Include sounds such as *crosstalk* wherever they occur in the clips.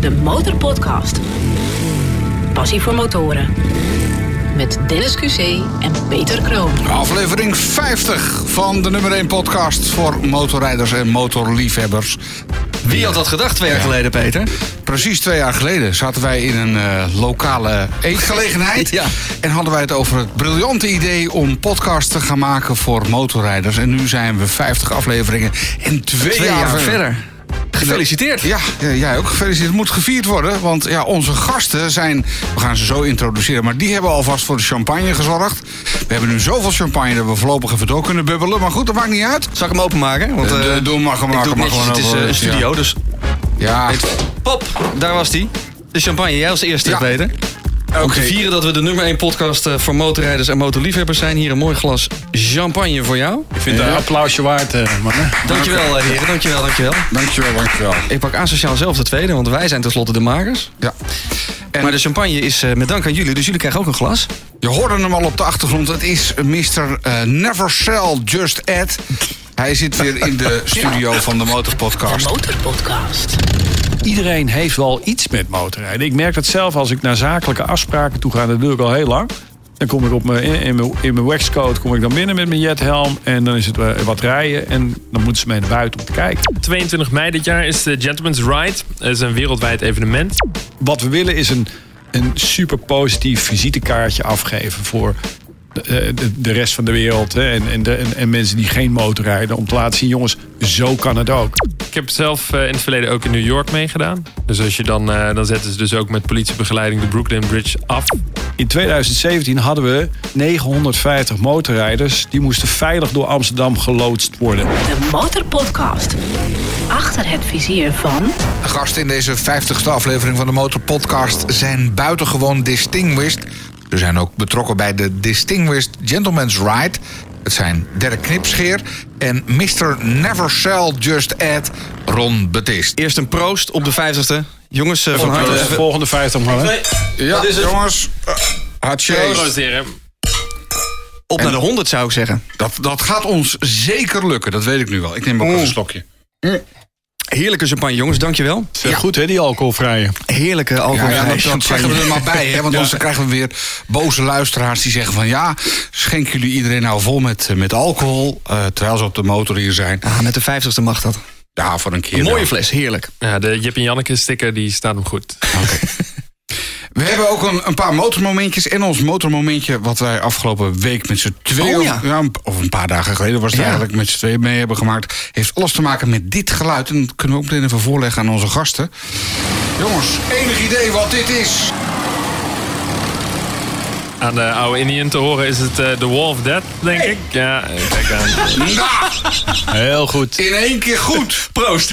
de Motorpodcast. Passie voor motoren. Met Dennis QC en Peter Kroon. Aflevering 50 van de nummer 1 podcast voor motorrijders en motorliefhebbers. Wie had dat gedacht twee jaar geleden, Peter? Precies twee jaar geleden zaten wij in een eh, lokale eetgelegenheid. *laughs* Ja. En hadden wij het over het briljante idee om podcast te gaan maken voor motorrijders. En nu zijn we 50 afleveringen en twee, Twee jaar verder. Gefeliciteerd. Ja, jij ook gefeliciteerd. Het moet gevierd worden, want ja, onze gasten zijn... We gaan ze zo introduceren, maar die hebben alvast voor de champagne gezorgd. We hebben nu zoveel champagne dat we voorlopig even door kunnen bubbelen. Maar goed, dat maakt niet uit. Zal ik hem openmaken? Want, eh, doe maar, ik gemaakt, doe het maar gewoon Het is eh, een studio, ja. dus... Ja, Pop, daar was die. De champagne, jij als eerste, Ja. Peter. Om oké. te vieren dat we de nummer 1 podcast eh, voor motorrijders en motorliefhebbers zijn. Hier een mooi glas champagne voor jou. Ik vind het een applausje waard, eh, mannen. Dankjewel, eh, heren. Dankjewel, dankjewel. Dankjewel, dankjewel. Ik pak asociaal zelf de tweede, want wij zijn tenslotte de makers. Ja. En Maar de champagne is eh, met dank aan jullie, dus jullie krijgen ook een glas. je hoorde hem al op de achtergrond. Het is Mr. Never Sell Just Add. Hij zit weer in de *laughs* studio van de De Motorpodcast. Iedereen heeft wel iets met motorrijden. Ik merk dat zelf als ik naar zakelijke afspraken toe ga. Dat doe ik al heel lang. Dan kom ik op mijn, in, mijn, in mijn waxcoat kom ik dan binnen met mijn jethelm. En dan is het eh, wat rijden. En dan moeten ze mee naar buiten om te kijken. 22 mei dit jaar is de Gentleman's Ride. Dat is een wereldwijd evenement. Wat we willen is een, een super positief visitekaartje afgeven voor de, eh, de, rest van de wereld. Hè, en, en, de, en, en mensen die geen motorrijden. Om te laten zien, jongens, zo kan het ook. Ik heb zelf eh, in het verleden ook in New York meegedaan. Dus als je dan, eh, dan zetten ze dus ook met politiebegeleiding de Brooklyn Bridge af. In 2017 hadden we 950 motorrijders. Die moesten veilig door Amsterdam geloodst worden. De Motorpodcast. Achter het vizier van... De gasten in deze 50ste aflevering van de Motorpodcast zijn buitengewoon distinguished. Ze zijn ook betrokken bij de Distinguished Gentleman's Ride. Het zijn Dirk Knipscheer en Mr. Never Sell Just Add Ron Betist. Eerst een proost op de 50ste. Jongens, eh, van harte. De volgende 50 mannen. Ja, jongens. Uh, hartje. Op naar de 100 zou ik zeggen. Dat, dat gaat ons zeker lukken, dat weet ik nu wel. Ik neem ook even een slokje. Heerlijke champagne, jongens, dankjewel. Ja. Goed hè, die alcoholvrije. Heerlijke Ja, alcoholvrije ja, dat, dat champagne. zeggen we er maar bij, hè? want *laughs* anders krijgen we weer boze luisteraars die zeggen van ja, schenken jullie iedereen nou vol met, met alcohol, eh, terwijl ze op de motor hier zijn. Ah, met de 50ste mag dat. Ja, voor een keer. Een mooie fles, heerlijk. Ja, de Jip en Janneke sticker die staat hem goed. *laughs* We hebben ook een, een paar motormomentjes. En ons motormomentje, wat wij afgelopen week met z'n tweeën... Oh, ja. of een paar dagen geleden was het Ja. eigenlijk met z'n tweeën mee hebben gemaakt... heeft alles te maken met dit geluid. En dat kunnen we ook meteen even voorleggen aan onze gasten. Jongens, enig idee wat dit is? Aan de oude Indian te horen is het eh, The Wall of Death, denk ik. Ja, eh, kijk aan. Nou, Heel goed. in één keer goed. Proost.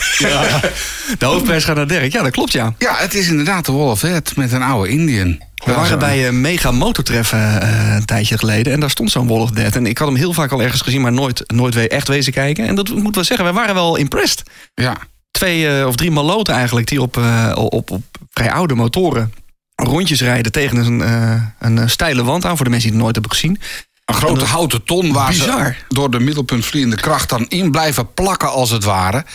*laughs* De hoofdprijs gaat naar Dirk. Ja, dat klopt, ja. Ja, het is inderdaad de Wall of Death met een oude Indian. We waren bij een mega motortreffen eh, een tijdje geleden. En daar stond zo'n Wall of Death. En ik had hem heel vaak al ergens gezien, maar nooit, nooit echt wezen kijken. En dat moet wel zeggen, wij waren wel impressed. Ja, Twee eh, of drie maloten eigenlijk, die op, eh, op, op vrij oude motoren rondjes rijden tegen een, eh, een steile wand aan. Voor de mensen die het nooit hebben gezien. een grote houten ton waar Bizar. ze door de middelpuntvliegende kracht dan in blijven plakken als het ware.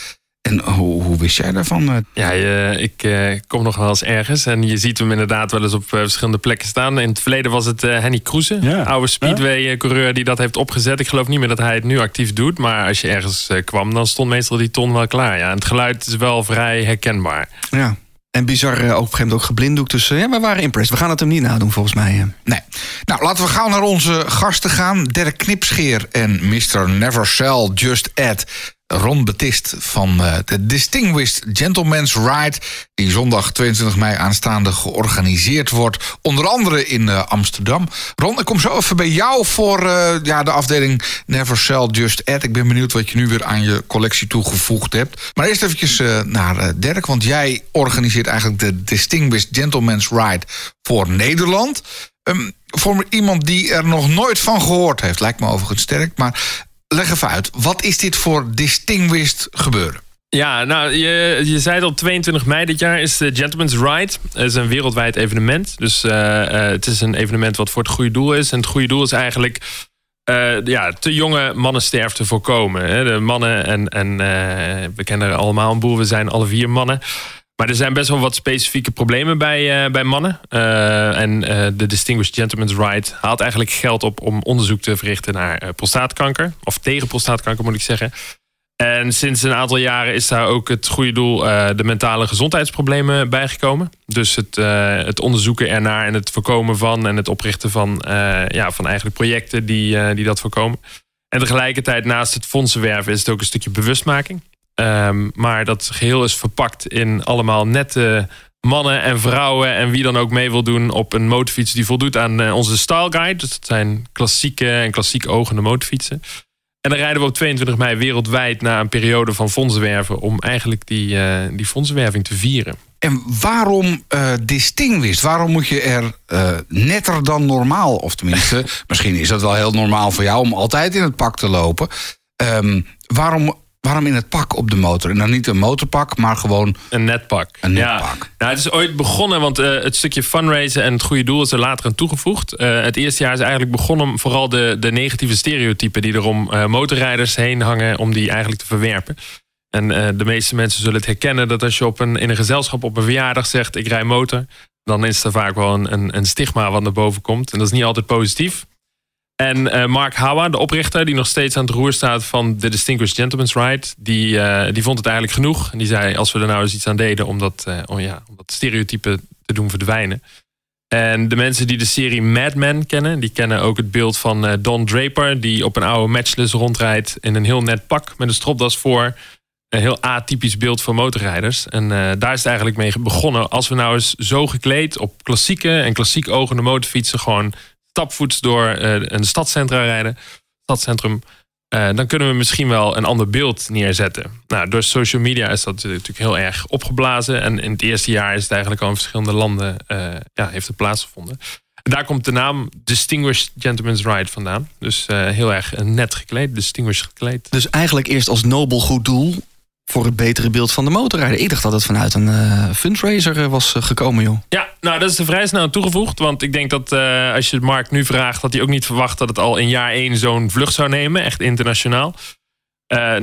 En hoe, hoe wist jij daarvan? eh? Ja, je- ik eh, kom nog wel eens ergens en je ziet hem inderdaad wel eens op eh, verschillende plekken staan. In het verleden was het eh, Henny Kroeze, Ja. oude speedway-coureur die dat heeft opgezet. Ik geloof niet meer dat hij het nu actief doet, maar als je ergens eh, kwam, dan stond meestal die ton wel klaar. Ja, en het geluid is wel vrij herkenbaar. Ja. En bizar eh, ook op een gegeven moment ook geblinddoekt. Dus eh, ja, we waren impressed. We gaan het hem niet nadoen volgens mij. eh. Nee. Nou, laten we gauw naar onze gasten gaan. Dirk Knipscheer en Mr. Never Sell Just Add. Ron Betist van eh, de Distinguished Gentleman's Ride... die zondag 22 mei aanstaande georganiseerd wordt. Onder andere in eh, Amsterdam. Ron, ik kom zo even bij jou voor eh, ja, de afdeling Never Sell Just Add. Ik ben benieuwd wat je nu weer aan je collectie toegevoegd hebt. Maar eerst eventjes naar eh, Dirk, want jij organiseert eigenlijk de Distinguished Gentleman's Ride voor Nederland. Ehm, voor iemand die er nog nooit van gehoord heeft, lijkt me overigens sterk. Maar leg even uit, wat is dit voor distinguished gebeuren? Ja, nou, je, je zei al, 22 mei dit jaar is de Gentleman's Ride. Het is een wereldwijd evenement. Dus eh, eh, het is een evenement wat voor het goede doel is. En het goede doel is eigenlijk eh, ja, te jonge mannensterfte voorkomen. Hè. De mannen, en, en eh, we kennen er allemaal een boel, we zijn alle vier mannen. Maar er zijn best wel wat specifieke problemen bij, bij mannen. en de Distinguished Gentleman's Ride haalt eigenlijk geld op om onderzoek te verrichten naar prostaatkanker. Of tegen prostaatkanker moet ik zeggen. En sinds een aantal jaren is daar ook het goede doel de mentale gezondheidsproblemen bijgekomen. Dus het, het onderzoeken ernaar en het voorkomen van en het oprichten van, ja, van eigenlijk projecten die, die dat voorkomen. En tegelijkertijd naast het fondsenwerven is het ook een stukje bewustmaking. Um, maar dat geheel is verpakt in allemaal nette mannen en vrouwen en wie dan ook mee wil doen op een motorfiets die voldoet aan onze style guide. Dus dat zijn klassieke en klassiek ogende motorfietsen. En dan rijden we op 22 mei wereldwijd na een periode van fondsenwerven om eigenlijk die, uh, die fondsenwerving te vieren. En waarom uh, distinguished? Waarom moet je er uh, netter dan normaal, of tenminste, *laughs* misschien is dat wel heel normaal voor jou om altijd in het pak te lopen. Um, waarom Waarom in het pak op de motor? En dan niet een motorpak, maar gewoon... Een netpak. Een netpak. Ja. Nou, het is ooit begonnen, want uh, het stukje fundraisen en het goede doel is er later aan toegevoegd. Uh, het eerste jaar is eigenlijk begonnen om vooral de, de negatieve stereotypen... die er om uh, motorrijders heen hangen, om die eigenlijk te verwerpen. En de meeste mensen zullen het herkennen dat als je op een, in een gezelschap op een verjaardag zegt... ik rij motor, dan is er vaak wel een, een, een stigma wat naar boven komt. En dat is niet altijd positief. En uh, Mark Hawa, de oprichter, die nog steeds aan het roer staat van de Distinguished Gentleman's Ride, die, uh, die vond het eigenlijk genoeg. En die zei: als we er nou eens iets aan deden om dat, uh, oh ja, om dat stereotype te doen verdwijnen. En de mensen die de serie Mad Men kennen, die kennen ook het beeld van Don Draper, die op een oude matchless rondrijdt in een heel net pak met een stropdas voor. Een heel atypisch beeld voor motorrijders. En daar is het eigenlijk mee begonnen. Als we nou eens zo gekleed op klassieke en klassiek ogende motorfietsen gewoon stapvoets door uh, een stadcentra rijden, stadcentrum, uh, dan kunnen we misschien wel een ander beeld neerzetten. Nou, door social media is dat natuurlijk heel erg opgeblazen. En in het eerste jaar is het eigenlijk al in verschillende landen uh, ja, heeft plaatsgevonden. En daar komt de naam Distinguished Gentleman's Ride vandaan. Dus heel erg net gekleed, distinguished gekleed. Dus eigenlijk eerst als nobel goed doel voor het betere beeld van de motorrijder. Ik dacht dat het vanuit een uh, fundraiser eh, was eh, gekomen, joh. Ja, nou, dat is er vrij snel toegevoegd. Want ik denk dat als je Mark nu vraagt... dat hij ook niet verwacht dat het al in jaar één zo'n vlucht zou nemen. Echt internationaal.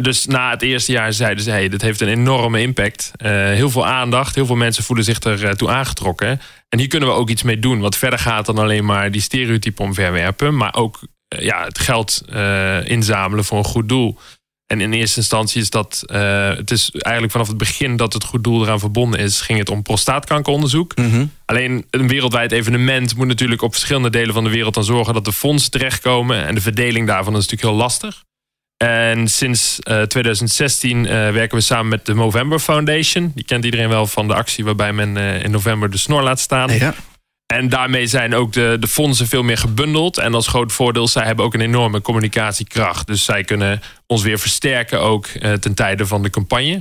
Dus na het eerste jaar zeiden ze: hey, dit heeft een enorme impact. Heel veel aandacht, heel veel mensen voelen zich er toe aangetrokken. En hier kunnen we ook iets mee doen. Wat verder gaat dan alleen maar die stereotypen omverwerpen. Maar ook ja, het geld inzamelen voor een goed doel. En in eerste instantie is dat, uh, het is eigenlijk vanaf het begin dat het goed doel eraan verbonden is, ging het om prostaatkankeronderzoek. Mhm. Alleen een wereldwijd evenement moet natuurlijk op verschillende delen van de wereld dan zorgen dat de fondsen terechtkomen. En de verdeling daarvan is natuurlijk heel lastig. En sinds uh, 2016 uh, werken we samen met de Movember Foundation. Die kent iedereen wel van de actie waarbij men in november de snor laat staan. Ja. En daarmee zijn ook de, de fondsen veel meer gebundeld. En als groot voordeel, zij hebben ook een enorme communicatiekracht. Dus zij kunnen ons weer versterken ook uh, ten tijde van de campagne.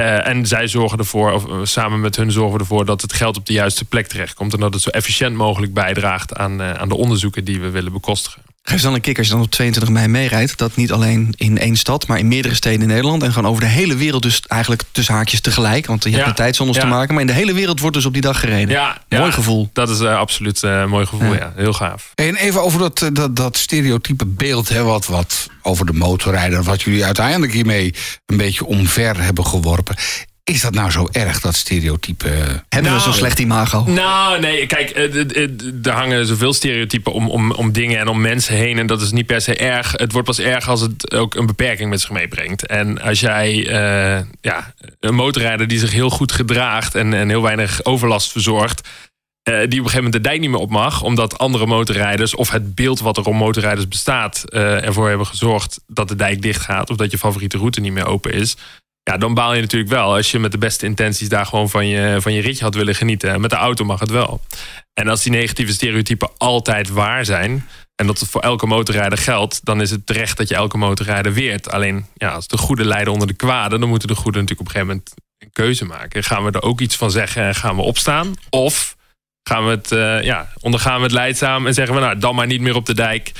Uh, en zij zorgen ervoor, of uh, samen met hun zorgen we ervoor dat het geld op de juiste plek terechtkomt. En dat het zo efficiënt mogelijk bijdraagt aan, aan de onderzoeken die we willen bekostigen. Geef dan een kick als je dan op 22 mei meerijdt. Dat niet alleen in één stad, maar in meerdere steden in Nederland. En gewoon over de hele wereld dus eigenlijk tussen haakjes tegelijk. Want je hebt Ja. de tijdzones Ja. te maken. Maar in de hele wereld wordt dus op die dag gereden. Ja, Mooi ja, gevoel. Dat is uh, absoluut uh, een mooi gevoel, Ja. ja. Heel gaaf. En even over dat, eh, dat, dat stereotype beeld, hè, wat, wat over de motorrijder, wat jullie uiteindelijk hiermee een beetje omver hebben geworpen. Is dat nou zo erg, dat stereotype? Hebben we Nou, zo'n slecht imago? Nou, nee, kijk, eh, d- er hangen zoveel stereotypen om, om, om dingen en om mensen heen. En dat is niet per se erg. Het wordt pas erg als het ook een beperking met zich meebrengt. En als jij eh, ja, een motorrijder die zich heel goed gedraagt en, en heel weinig overlast verzorgt. eh, die op een gegeven moment de dijk niet meer op mag. Omdat andere motorrijders of het beeld wat er om motorrijders bestaat. eh, ervoor hebben gezorgd dat de dijk dicht gaat. Of dat je favoriete route niet meer open is. Ja, dan baal je natuurlijk wel als je met de beste intenties daar gewoon van je, van je ritje had willen genieten. En met de auto mag het wel. En als die negatieve stereotypen altijd waar zijn. En dat het voor elke motorrijder geldt, dan is het terecht dat je elke motorrijder weert. Alleen ja, als de goede lijden onder de kwade, dan moeten de goede natuurlijk op een gegeven moment een keuze maken. Gaan we er ook iets van zeggen en gaan we opstaan? Of gaan we het, eh, ja, ondergaan we het leidzaam en zeggen we nou dan maar niet meer op de dijk.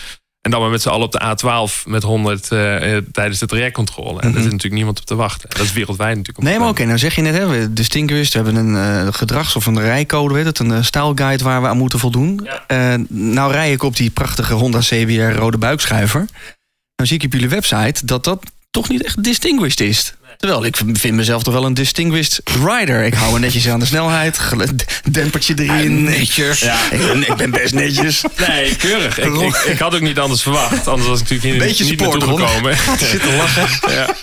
En dan maar met z'n allen op de A12 met 100 eh, eh, tijdens de trajectcontrole. En daar Mhm. zit natuurlijk niemand op te wachten. Dat is wereldwijd natuurlijk. Nee, maar oké, nou zeg je net, hè, we distinguished, we hebben een eh, gedrags- of een rijcode, weet het, een uh, stijlguide waar we aan moeten voldoen. Ja. Eh, nou rij ik op die prachtige Honda CBR rode buikschuiver. Nou zie ik op jullie website dat dat toch niet echt distinguished is. Terwijl ik vind mezelf toch wel een distinguished rider. Ik hou me netjes aan de snelheid. Dempertje erin. Netjes. Ik, ben, ik ben best netjes. Nee, keurig. Ik, ik, ik had ook niet anders verwacht. Anders was ik natuurlijk hier Beetje niet support, naartoe gekomen. *laughs* Zit te lachen. Ja.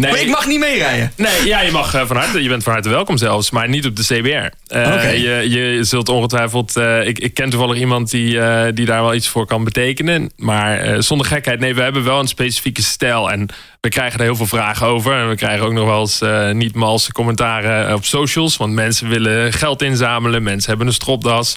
Nee, Maar ik mag niet meerijden. Nee, ja, je mag eh, van harte. Je bent van harte welkom zelfs, maar niet op de CBR. Eh, Oké. je, je zult ongetwijfeld. eh, ik, ik ken toevallig iemand die, eh, die daar wel iets voor kan betekenen. Maar eh, zonder gekheid, nee, we hebben wel een specifieke stijl. En we krijgen er heel veel vragen over. En we krijgen ook nog wel eens eh, niet malse commentaren op socials. Want mensen willen geld inzamelen. Mensen hebben een stropdas.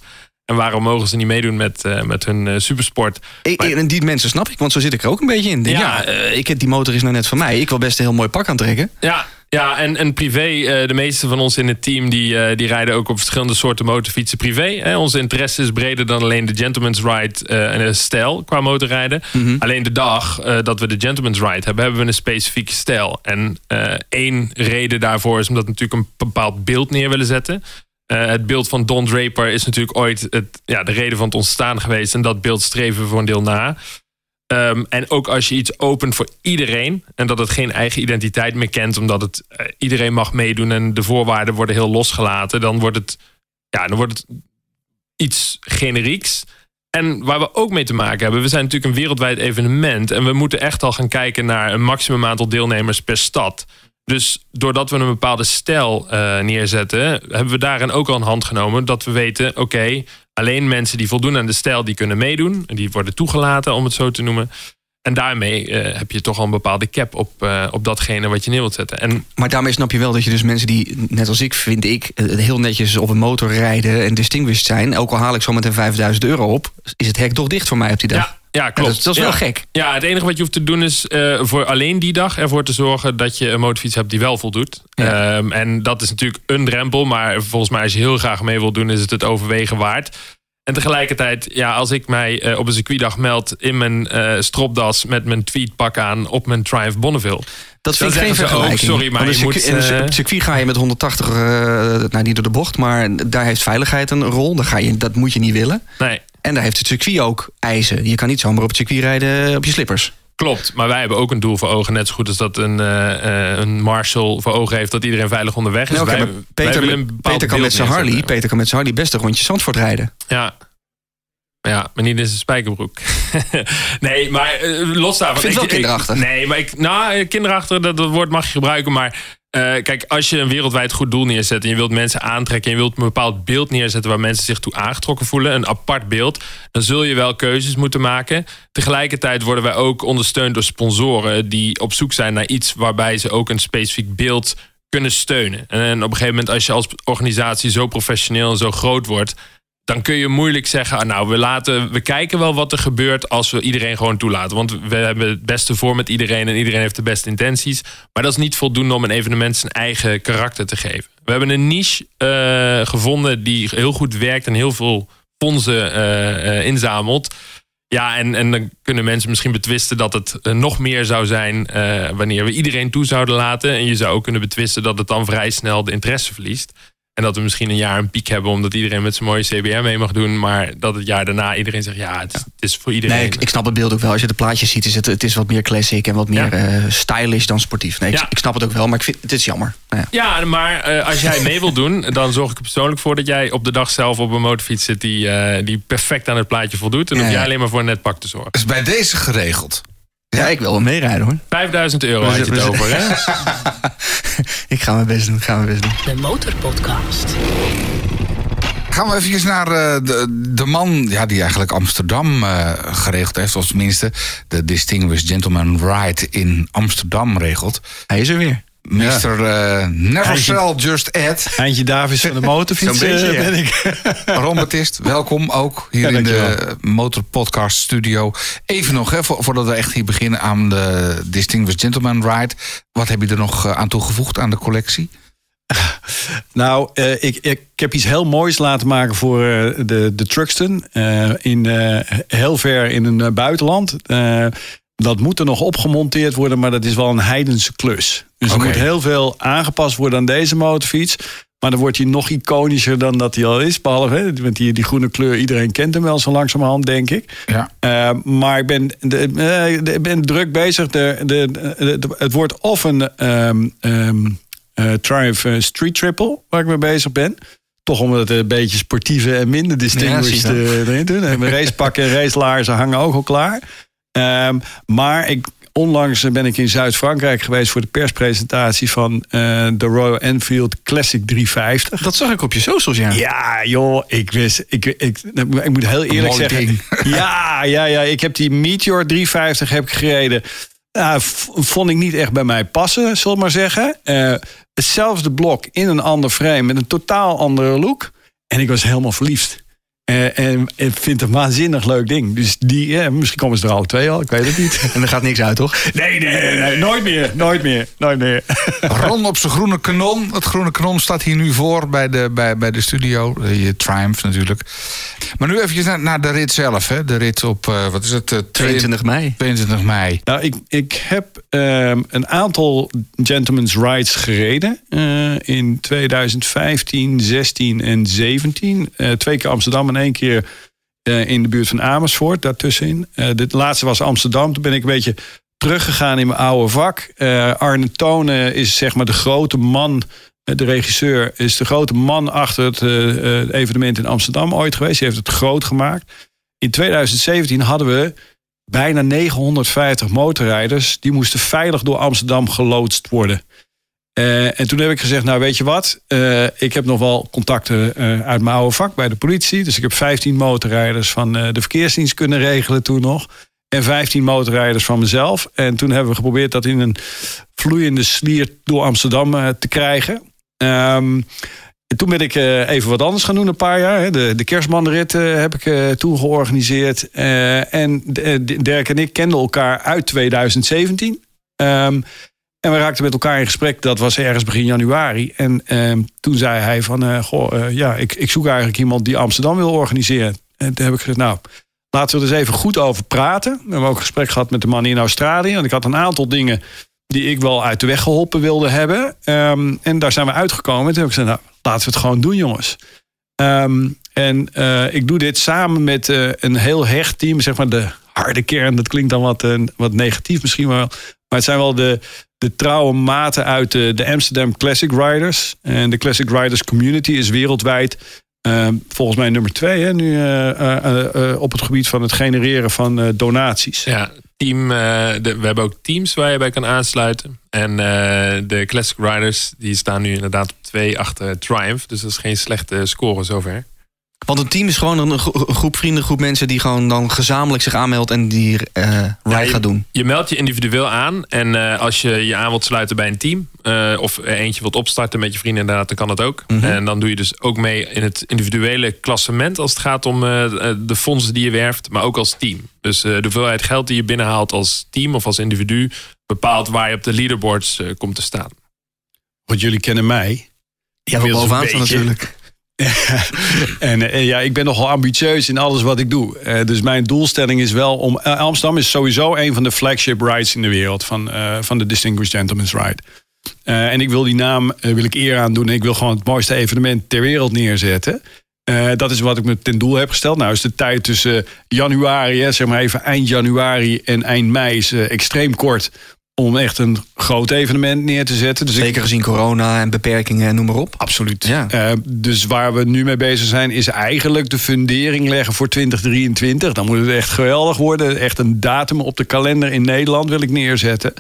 En waarom mogen ze niet meedoen met, eh, met hun eh, supersport? Ik, en die mensen snap ik, want zo zit ik er ook een beetje in. Denk, Ja. Ja, eh, ik, heb- die motor is nou net van mij. Ik wil best een heel mooi pak aantrekken. Ja, ja en, en privé, de meeste van ons in het team... Die, die rijden ook op verschillende soorten motorfietsen privé. Hè. Onze interesse is breder dan alleen de gentleman's ride en stijl qua motorrijden. Alleen de dag dat we de gentleman's ride hebben... hebben we een specifieke stijl. En één reden daarvoor is omdat we natuurlijk een bepaald beeld neer willen zetten... Eh, het beeld van Don Draper is natuurlijk ooit het, ja, de reden van het ontstaan geweest. En dat beeld streven we voor een deel na. Ehm, en ook als je iets opent voor iedereen. En dat het geen eigen identiteit meer kent. Omdat het eh, iedereen mag meedoen. En de voorwaarden worden heel losgelaten. Dan wordt het, ja, dan wordt het iets generieks. En waar we ook mee te maken hebben. We zijn natuurlijk een wereldwijd evenement. En we moeten echt al gaan kijken naar een maximum aantal deelnemers per stad. Dus doordat we een bepaalde stijl eh, neerzetten, hebben we daarin ook al een hand genomen. Dat we weten, oké, alleen mensen die voldoen aan de stijl, die kunnen meedoen. En die worden toegelaten, om het zo te noemen. En daarmee eh, heb je toch al een bepaalde cap op, eh, op datgene wat je neer wilt zetten. En Maar daarmee snap je wel dat je dus mensen die, net als ik, vind ik, heel netjes op een motor rijden en distinguished zijn. Ook al haal ik zo meteen 5000 euro op, is het hek toch dicht voor mij op die dag. ja, ja, klopt. dat, dat is wel Ja. gek. Ja, het enige wat je hoeft te doen is eh, voor alleen die dag ervoor te zorgen dat je een motorfiets hebt die wel voldoet. Ja. Ehm, en dat is natuurlijk een drempel, maar volgens mij als je heel graag mee wilt doen, is het het overwegen waard. En tegelijkertijd, ja, als ik mij eh, op een circuitdag meld in mijn eh, stropdas met mijn tweetpak aan op mijn Triumph Bonneville. Dat vind ik geen zeggen ze ook, vergelijking. sorry, maar je moet, in een- eh, het circuit ga je met 180, eh, nou niet door de bocht, maar daar heeft veiligheid een rol. Daar ga je, dat moet je niet willen. Nee, En daar heeft het circuit ook eisen. Je kan niet zomaar op het circuit rijden op je slippers. Klopt, maar wij hebben ook een doel voor ogen. Net zo goed als dat een, eh, eh, een Marshall voor ogen heeft dat iedereen veilig onderweg is. Nee, wij, wij Peter, Peter, kan met zijn Harley. Peter kan met zijn Harley best een rondje Zandvoort rijden. Ja. Ja, maar niet in zijn spijkerbroek. *laughs* nee, maar eh, los daarvan. Vind het wel ik- kinderachtig. nee, maar ik, nou, kinderachtig, dat, dat woord mag je gebruiken. Maar eh, kijk, als je een wereldwijd goed doel neerzet... en je wilt mensen aantrekken... en je wilt een bepaald beeld neerzetten... waar mensen zich toe aangetrokken voelen, een apart beeld... dan zul je wel keuzes moeten maken. Tegelijkertijd worden wij ook ondersteund door sponsoren... die op zoek zijn naar iets waarbij ze ook een specifiek beeld kunnen steunen. En op een gegeven moment, als je als organisatie zo professioneel en zo groot wordt dan kun je moeilijk zeggen, ah, nou, we, laten, we kijken wel wat er gebeurt als we iedereen gewoon toelaten. Want we hebben het beste voor met iedereen en iedereen heeft de beste intenties. Maar dat is niet voldoende om een evenement zijn eigen karakter te geven. We hebben een niche eh, gevonden die heel goed werkt en heel veel fondsen eh, eh, inzamelt. Ja, en, en dan kunnen mensen misschien betwisten dat het nog meer zou zijn wanneer we iedereen toe zouden laten. En je zou ook kunnen betwisten dat het dan vrij snel de interesse verliest. En dat we misschien een jaar een piek hebben omdat iedereen met zijn mooie CBR mee mag doen. Maar dat het jaar daarna iedereen zegt, ja, het is, het is voor iedereen. Nee, ik, ik snap het beeld ook wel. Als je de plaatjes ziet, is het, het is wat meer classic en wat meer Ja. eh, stylish dan sportief. Nee, ik, Ja. ik snap het ook wel, maar ik vind het is jammer. Nou ja. Ja, maar eh, als jij mee wilt doen, dan zorg ik er persoonlijk voor dat jij op de dag zelf op een motorfiets zit die, eh, die perfect aan het plaatje voldoet. En dan Ja, hoef jij alleen maar voor een net pak te zorgen. is bij deze geregeld. Ja, ik wil wel meerijden hoor. 5000 euro had je het over, hè? *laughs* Ik ga mijn best doen, ik ga mijn best doen. De Motorpodcast. Gaan we even naar eh, de, de man ja, die eigenlijk Amsterdam eh, geregeld heeft. Of tenminste de Distinguished Gentleman Ride in Amsterdam regelt. Hij is er weer. Mr. eh, Never Eindje. Sell Just Add. Eindje Davis van de motorfiets beetje, eh, ja. ben ik. *laughs* Ron Baptist, welkom ook hier Ja, in de dankjewel. Motor Podcast Studio. Even nog, hè, vo- voordat we echt hier beginnen aan de Distinguished Gentleman Ride. Wat heb je er nog eh, aan toegevoegd aan de collectie? *laughs* Nou, ik, ik heb iets heel moois laten maken voor de, de Truxton. in, heel ver in een buitenland. Dat moet er nog opgemonteerd worden, maar dat is wel een heidense klus. Dus er moet heel veel aangepast worden aan deze motorfiets. Maar dan wordt hij nog iconischer dan dat hij al is. Behalve hè, met die, die groene kleur. Iedereen kent hem wel zo langzamerhand, denk ik. Ja. Eh, maar ik ben, de, eh, de- ben druk bezig. De, de, het wordt of een ehm, ehm, eh, Triumph Street Triple, waar ik mee bezig ben. Toch om het een beetje sportieve en minder distinguished Ja, eh, erin te doen. En Mijn racepakken en *laughs* racelaarzen hangen ook al klaar. Ehm, maar ik, onlangs ben ik in Zuid-Frankrijk geweest voor de perspresentatie van eh, de Royal Enfield Classic 350. Dat zag ik op je socials, ja. Ja, joh, ik wist. Ik, ik, ik moet heel eerlijk zeggen. ding. *laughs* Ja, ja, ja. Ik heb die Meteor 350 heb ik gereden. Nou, vond ik niet echt bij mij passen, zullen we maar zeggen. Eh, hetzelfde blok in een ander frame met een totaal andere look. En ik was helemaal verliefd. Eh, en ik vind het een waanzinnig leuk ding. Dus die, misschien komen ze er alle twee al, ik weet het niet. *laughs* En er gaat niks uit, toch? Nee, nee, nee, nee, nooit meer, nooit meer, nooit meer. *laughs* Ron op zijn groene kanon. Het groene kanon staat hier nu voor bij de, bij, bij de studio. Eh, Je Triumph natuurlijk. Maar nu even naar, naar de rit zelf. Hè. De rit op, eh, wat is het? eh, 22 mei. 22 mei. Nou, ik, ik heb ehm, een aantal gentleman's rides gereden. eh, in 2015, 16 en 17. Eh, twee keer Amsterdam en één keer eh, in de buurt van Amersfoort. Daartussenin. Eh de laatste was Amsterdam. Toen ben ik een beetje teruggegaan in mijn oude vak. Eh, Arne Tone is zeg maar de grote man... De regisseur is de grote man achter het evenement in Amsterdam ooit geweest. Hij heeft het groot gemaakt. In 2017 hadden we bijna 950 motorrijders. Die moesten veilig door Amsterdam geloodst worden. Eh, en toen heb ik gezegd, nou weet je wat, eh, ik heb nog wel contacten eh, uit mijn oude vak bij de politie. Dus ik heb 15 motorrijders van de verkeersdienst kunnen regelen toen nog. En 15 motorrijders van mezelf. En toen hebben we geprobeerd dat in een vloeiende slier door Amsterdam te krijgen. Ehm, en toen ben ik even wat anders gaan doen, een paar jaar. De, de kerstmanrit heb ik toen georganiseerd. En Dirk en ik kenden elkaar uit 2017. Ehm, en we raakten met elkaar in gesprek. Dat was ergens begin januari. En ehm, toen zei hij van... eh, goh, eh, ja, ik, ik zoek eigenlijk iemand die Amsterdam wil organiseren. En toen heb ik gezegd, nou... Laten we er eens even goed over praten. We hebben ook een gesprek gehad met de man in Australië. Want ik had een aantal dingen die ik wel uit de weg geholpen wilde hebben. Ehm, en daar zijn we uitgekomen. Toen heb ik gezegd, nou, laten we het gewoon doen, jongens. Ehm, en eh, ik doe dit samen met een heel hecht team. Zeg maar de harde kern. Dat klinkt dan wat, wat negatief misschien wel. Maar het zijn wel de, de trouwe maten uit de, de Amsterdam Classic Riders. En de Classic Riders Community is wereldwijd ehm, volgens mij nummer twee. Hè, nu eh, eh, eh, op het gebied van het genereren van donaties. Ja, team, we hebben ook teams waar je bij kan aansluiten. En de Classic Riders die staan nu inderdaad op twee achter Triumph. Dus dat is geen slechte score zover. Want een team is gewoon een, gro- een groep vrienden, een groep mensen die gewoon dan gezamenlijk zich aanmeldt en die eh ride je- gaat doen. Je meldt je individueel aan. En eh, als je je aan wilt sluiten bij een team. eh, of eentje wilt opstarten met je vrienden, inderdaad, dan kan dat ook. Mhm. En dan doe je dus ook mee in het individuele klassement. Als het gaat om de fondsen die je werft. Maar ook als team. Dus eh, de hoeveelheid geld die je binnenhaalt als team of als individu. bepaalt waar je op de leaderboards komt te staan. Want jullie kennen mij. Ja, bovenaan een staan beetje. natuurlijk. *laughs* en eh, ja, ik ben nogal ambitieus in alles wat ik doe. Eh, dus mijn doelstelling is wel om. eh, Amsterdam is sowieso een van de flagship rides in de wereld van, van de Distinguished Gentleman's Ride. En ik wil die naam wil ik eer aan doen. En ik wil gewoon het mooiste evenement ter wereld neerzetten. Dat is wat ik me ten doel heb gesteld. Nou is de tijd tussen januari, hè, zeg maar even eind januari en eind mei is extreem kort om echt een groot evenement neer te zetten. Dus ik, Zeker gezien corona en beperkingen en noem maar op. Absoluut. Ja. Eh, dus waar we nu mee bezig zijn, is eigenlijk de fundering leggen voor 2023. Dan moet het echt geweldig worden. Echt een datum op de kalender in Nederland wil ik neerzetten.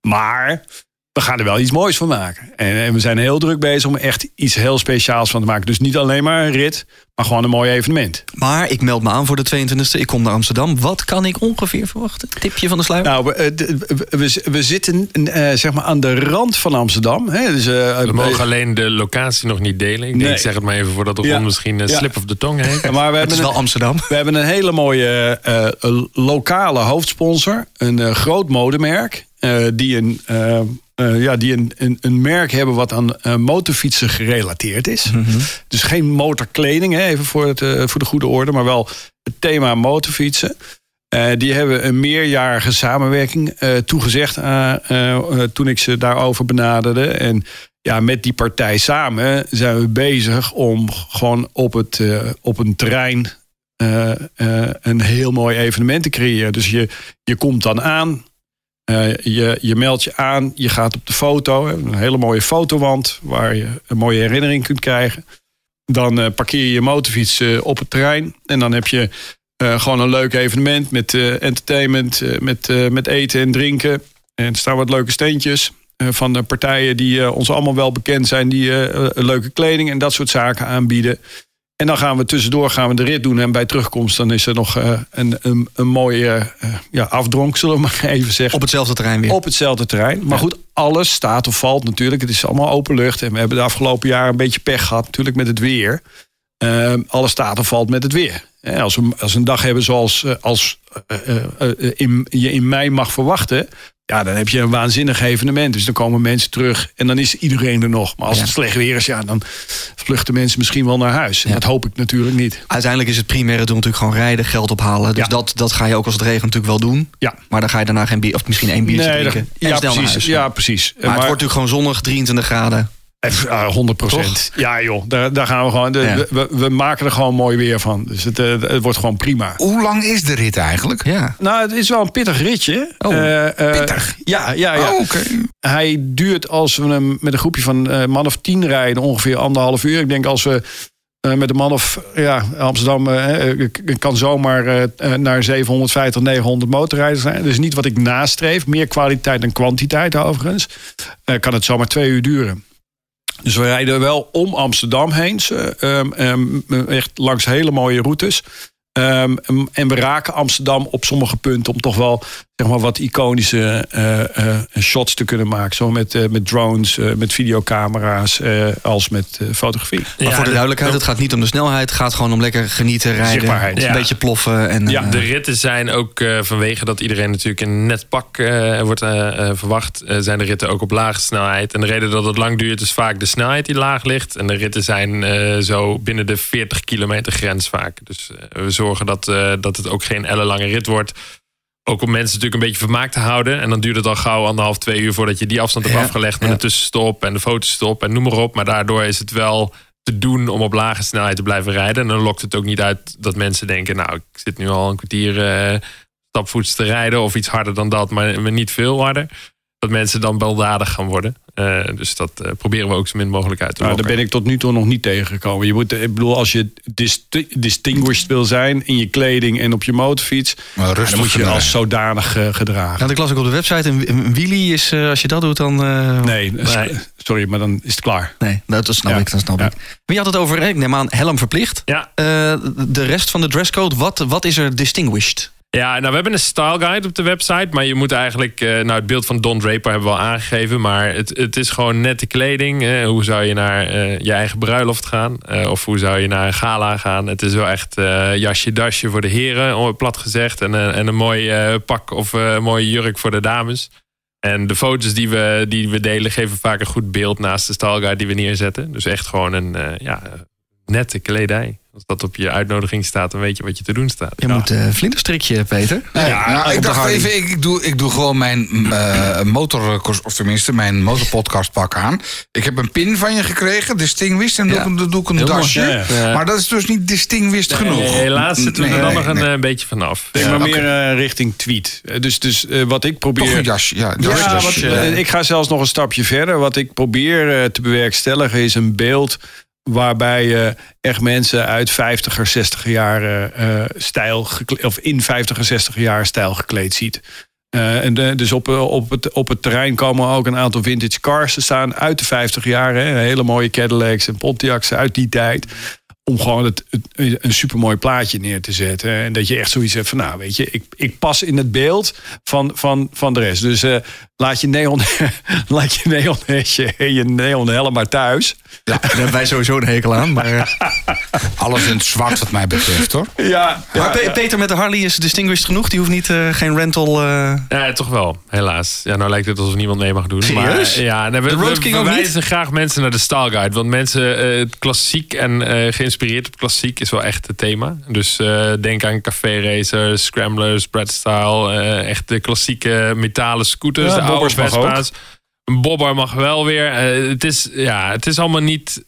Maar we gaan er wel iets moois van maken. En, en we zijn heel druk bezig om echt iets heel speciaals van te maken. Dus niet alleen maar een rit, maar gewoon een mooi evenement. Maar ik meld me aan voor de 22e. Ik kom naar Amsterdam. Wat kan ik ongeveer verwachten? Tipje van de sluier? Nou, we, eh, we, we zitten eh, zeg maar aan de rand van Amsterdam. Hè? Dus, eh, We mogen alleen de locatie nog niet delen. Ik, denk, ik zeg het maar even voordat de Ja. misschien een Ja. slip of de tong heet. maar we het hebben is een- wel Amsterdam. We hebben een hele mooie eh, eh, lokale hoofdsponsor. Een eh, groot modemerk. eh, die een, eh, ja, die een, een, een merk hebben wat aan eh, motorfietsen gerelateerd is. Dus geen motorkleding, hè, even voor, het, eh, voor de goede orde. Maar wel het thema motorfietsen. Die hebben een meerjarige samenwerking toegezegd toen ik ze daarover benaderde. En ja, met die partij samen zijn we bezig om gewoon op, het, op een terrein een heel mooi evenement te creëren. Dus je, je komt dan aan, eh, je, je meldt je aan, je gaat op de foto. Een hele mooie fotowand waar je een mooie herinnering kunt krijgen. Dan eh, parkeer je je motorfiets eh, op het terrein. En dan heb je gewoon een leuk evenement met entertainment, met, met eten en drinken. En er staan wat leuke steentjes van de partijen die ons allemaal wel bekend zijn, die leuke kleding en dat soort zaken aanbieden. En dan gaan we tussendoor gaan we de rit doen. En bij terugkomst dan is er nog eh, een, een, een mooie eh, ja, afdronk, zullen we maar *laughs* even zeggen. Op hetzelfde terrein weer. Op hetzelfde terrein. Maar goed, alles staat of valt natuurlijk. Het is allemaal open lucht. En we hebben de afgelopen jaren een beetje pech gehad, natuurlijk met het weer. Ehm, alles staat of valt met het weer. Als we, als we een dag hebben zoals eh, als, eh, eh, eh, in, je in mei mag verwachten. Ja, dan heb je een waanzinnig evenement. Dus dan komen mensen terug en dan is iedereen er nog. Maar als Ja. het slecht weer is, ja, dan vluchten mensen misschien wel naar huis. En Ja. dat hoop ik natuurlijk niet. Uiteindelijk is het primaire doel natuurlijk gewoon rijden, geld ophalen. Dus Ja. dat, dat ga je ook als het regent natuurlijk wel doen. Ja. Maar dan ga je daarna geen bier, of misschien één biertje Nee, drinken. dat- en ja, snel naar precies. huis. Ja, precies. Maar, het wordt natuurlijk gewoon zonnig, 23 graden. Eh, ja, 100 procent. Ja, joh, daar, daar gaan we gewoon. de- Ja. we, we maken er gewoon mooi weer van. Dus het, eh, het wordt gewoon prima. Hoe lang is de rit eigenlijk? Ja. Nou, het is wel een pittig ritje. Oh, Eh, eh, pittig? Ja, ja, ja. Oh, oké. Hij duurt als we hem met een groepje van eh man of tien rijden ongeveer anderhalf uur. Ik denk als we eh, met een man of ja, Amsterdam eh, eh, kan zomaar eh, eh, naar 750, 900 motorrijders zijn. Dus niet wat ik nastreef. Meer kwaliteit dan kwantiteit overigens. Eh, kan het zomaar twee uur duren. Dus we rijden wel om Amsterdam heen. eh, ehm, ehm, echt langs hele mooie routes. Ehm, en we raken Amsterdam op sommige punten om toch wel zeg maar, wat iconische eh, eh, shots te kunnen maken. Zo met, eh, met drones, eh, met videocamera's, eh, als met eh, fotografie. Maar Ja, voor de de- duidelijkheid, het gaat niet om de snelheid. Het gaat gewoon om lekker genieten, rijden. Zichtbaarheid. Een Ja. beetje ploffen. En, Ja, De ritten zijn ook eh, vanwege dat iedereen natuurlijk in een net pak eh, wordt verwacht, eh, zijn de ritten ook op lage snelheid. En de reden dat het lang duurt is vaak de snelheid die laag ligt. En de ritten zijn eh, zo binnen de 40 kilometer grens vaak. Dus we zorgen dat, eh, dat het ook geen ellenlange rit wordt. Ook om mensen natuurlijk een beetje vermaakt te houden. En dan duurt het al gauw anderhalf, twee uur voordat je die afstand hebt Ja, afgelegd. Met ja. een tussenstop en de fotostop en noem maar op. Maar daardoor is het wel te doen om op lage snelheid te blijven rijden. En dan lokt het ook niet uit dat mensen denken... nou, ik zit nu al een kwartier eh, stapvoets te rijden... of iets harder dan dat, maar, maar niet veel harder. Dat mensen dan baldadig gaan worden. Eh, dus dat eh, proberen we ook zo min mogelijk uit te Nou, daar ben ik tot nu toe nog niet tegengekomen. Je moet, ik bedoel, als je disti- distinguished wil zijn in je kleding en op je motorfiets, Maar dan moet je als zodanig eh, gedragen. Ja, ik las ook op de website, een, een wheelie is, eh, als je dat doet, dan... eh, Nee, sorry, maar dan is het klaar. Nee, dat snap Ja. ik, dat snap Ja. ik. Maar je had het over, eh, ik neem aan, helm verplicht. Ja, Eh, de rest van de dresscode, wat, wat is er distinguished? Ja, nou, we hebben een style guide op de website. Maar je moet eigenlijk. eh, nou, het beeld van Don Draper hebben we al aangegeven. Maar het, het is gewoon nette kleding. hoe zou je naar eh, je eigen bruiloft gaan? Eh, of hoe zou je naar een gala gaan? Het is wel echt jasje, dasje voor de heren, oh, plat gezegd. En, en een mooi pak of een mooie jurk voor de dames. En de foto's die we, die we delen geven vaak een goed beeld naast de style guide die we neerzetten. Dus echt gewoon een ja, nette kledij. Als dat op je uitnodiging staat, dan weet je wat je te doen staat. Je moet uh, vlinderstrikje, Peter. Nee, nou, op ik dacht even, ik, ik doe, ik doe gewoon mijn eh, motor, of tenminste mijn motorpodcast pak aan. Ik heb een pin van je gekregen, distinguished, en Ja. doe, ik- doe ik een Heel dasje. Ja, ja. Maar dat is dus niet distinguished genoeg. Nee, helaas zitten we Nee, er dan nee, nog een nee. eh, beetje vanaf. Denk Ja. maar meer eh, richting tweet. Dus, dus eh, wat ik probeer. Toch een jasje, ja. Ja, jasje, wat, jasje. ik ga zelfs nog een stapje verder. Wat ik probeer eh, te bewerkstelligen is een beeld waarbij je echt mensen uit 50er, 60er jaren eh, stijl gekle- of in 50er, 60er jaren stijl gekleed ziet. Eh, en dus op, eh, op, het, op het terrein komen ook een aantal vintage cars te staan uit de 50 jaren. Hè. Hele mooie Cadillacs en Pontiacs uit die tijd. Om gewoon het, het- een supermooi plaatje neer te zetten. En dat je echt zoiets hebt van, nou weet je, ik, ik pas in het beeld van, van, van de rest. Dus eh, laat je neon, *laughs* laat je neonhesje *laughs* en je neon maar thuis. Daar hebben wij sowieso een hekel aan. Maar, eh, *laughs* Alles in het zwart wat mij betreft, hoor. Ja, Maar Pe- Peter met de Harley is distinguished genoeg. Die hoeft niet, eh, geen rental... eh, Ja, toch wel, helaas. Ja, nou lijkt het alsof niemand mee mag doen. Serieus? Maar, ja, nee, we, De Road we ook graag mensen naar de Style Guide. Want mensen, eh, het klassiek en eh, geïnspireerd op klassiek is wel echt het thema. Dus eh, denk aan café racers, scramblers, Brad Style. eh, echt de klassieke metalen scooters, Ja, de oude. Vespa's. Een bobber mag wel weer. Eh, het, is, ja, het is allemaal niet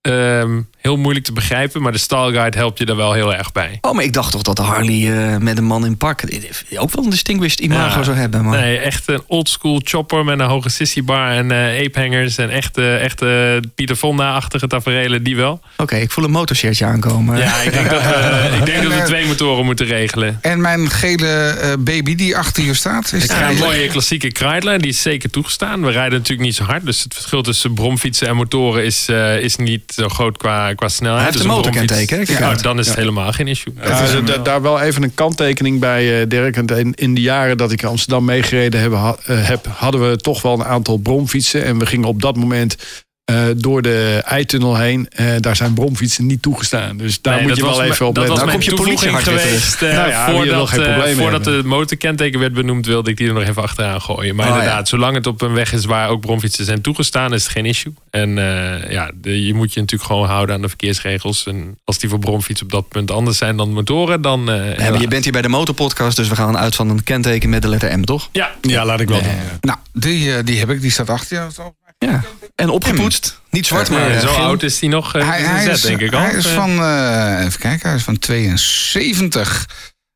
ehm, heel moeilijk te begrijpen. Maar de Style Guide helpt je daar wel heel erg bij. Oh, maar ik dacht toch dat de Harley eh, met een man in pak... eh, ook wel een distinguished imago Ja. zou hebben. Maar... Nee, echt een oldschool chopper met een hoge sissy-bar en eh apehangers. En echte, echte Pieter Fonda-achtige tafereelen, die wel. Oké, ik voel een motorshirtje aankomen. Ja, ik denk dat we, ik denk dat we En, twee motoren moeten regelen. En mijn gele eh, baby die achter je staat, is Ja, een mooie klassieke Kreidler, die is zeker toegestaan. We rijden natuurlijk niet zo hard. Dus het verschil tussen bromfietsen en motoren is, eh, is niet zo groot qua, qua snelheid. Hij heeft Dus een motorkenteken, Ja, dan is het helemaal geen issue. Ja, da- da- daar wel even een kanttekening bij, eh, Dirk. In, in de jaren dat ik in Amsterdam meegereden heb, ha- eh, heb, hadden we toch wel een aantal bromfietsen. En we gingen op dat moment eh, door de eitunnel heen. Eh, daar zijn bromfietsen niet toegestaan. Dus daar Nee, moet dat je wel was even op Dat letten. was Dan mijn komt je politie geweest. eh, Nou ja, voordat voordat de motorkenteken werd benoemd, wilde ik die er nog even achteraan gooien. Maar Oh, inderdaad, zolang het op een weg is waar ook bromfietsen zijn toegestaan, is het geen issue. En eh, ja, de- je moet je natuurlijk gewoon houden aan de verkeersregels. En als die voor bromfiets op dat punt anders zijn dan motoren, dan. eh, maar je bent hier bij de motorpodcast, dus we gaan uit van een kenteken met de letter M, toch? Ja, Ja, laat ik wel doen. Nou, die, die heb ik, die staat achter je. Ja. En opgepoetst. Niet zwart, maar maar eh, zo geel. oud is die nog. eh, Hij, is een hij zet, is, denk ik al. hij is Eh, van, eh, even kijken, hij is van 72.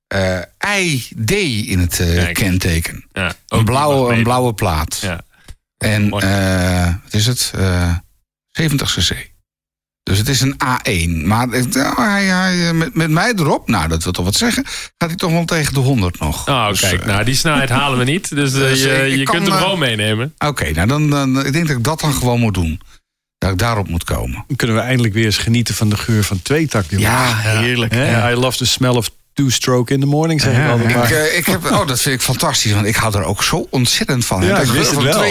eh ID in het kenteken. ja, Een blauwe, nog een blauwe plaat. Ja. En eh, wat is het? Eh 70 cc. Dus het is een A1. Maar nou, hij, hij, eh, met, met mij erop, nou dat wil toch wat zeggen, gaat hij toch wel tegen de 100 nog. Oh, Dus, kijk, eh, nou die snelheid halen we niet. Dus, eh, Dus, je, ik- ik je kan, kunt hem gewoon meenemen. Oké, nou dan, dan, ik denk dat ik dat dan gewoon moet doen. Dat ik daarop moet komen. Dan kunnen we eindelijk weer eens genieten van de geur van tweetak. Ja, heerlijk. Ja. I love the smell of two-stroke in the morning, zeg ik Ja, altijd Ik, maar. eh, ik heb, oh, dat vind ik fantastisch, want ik hou er ook zo ontzettend van. Ja, de ik geur wist van En wel.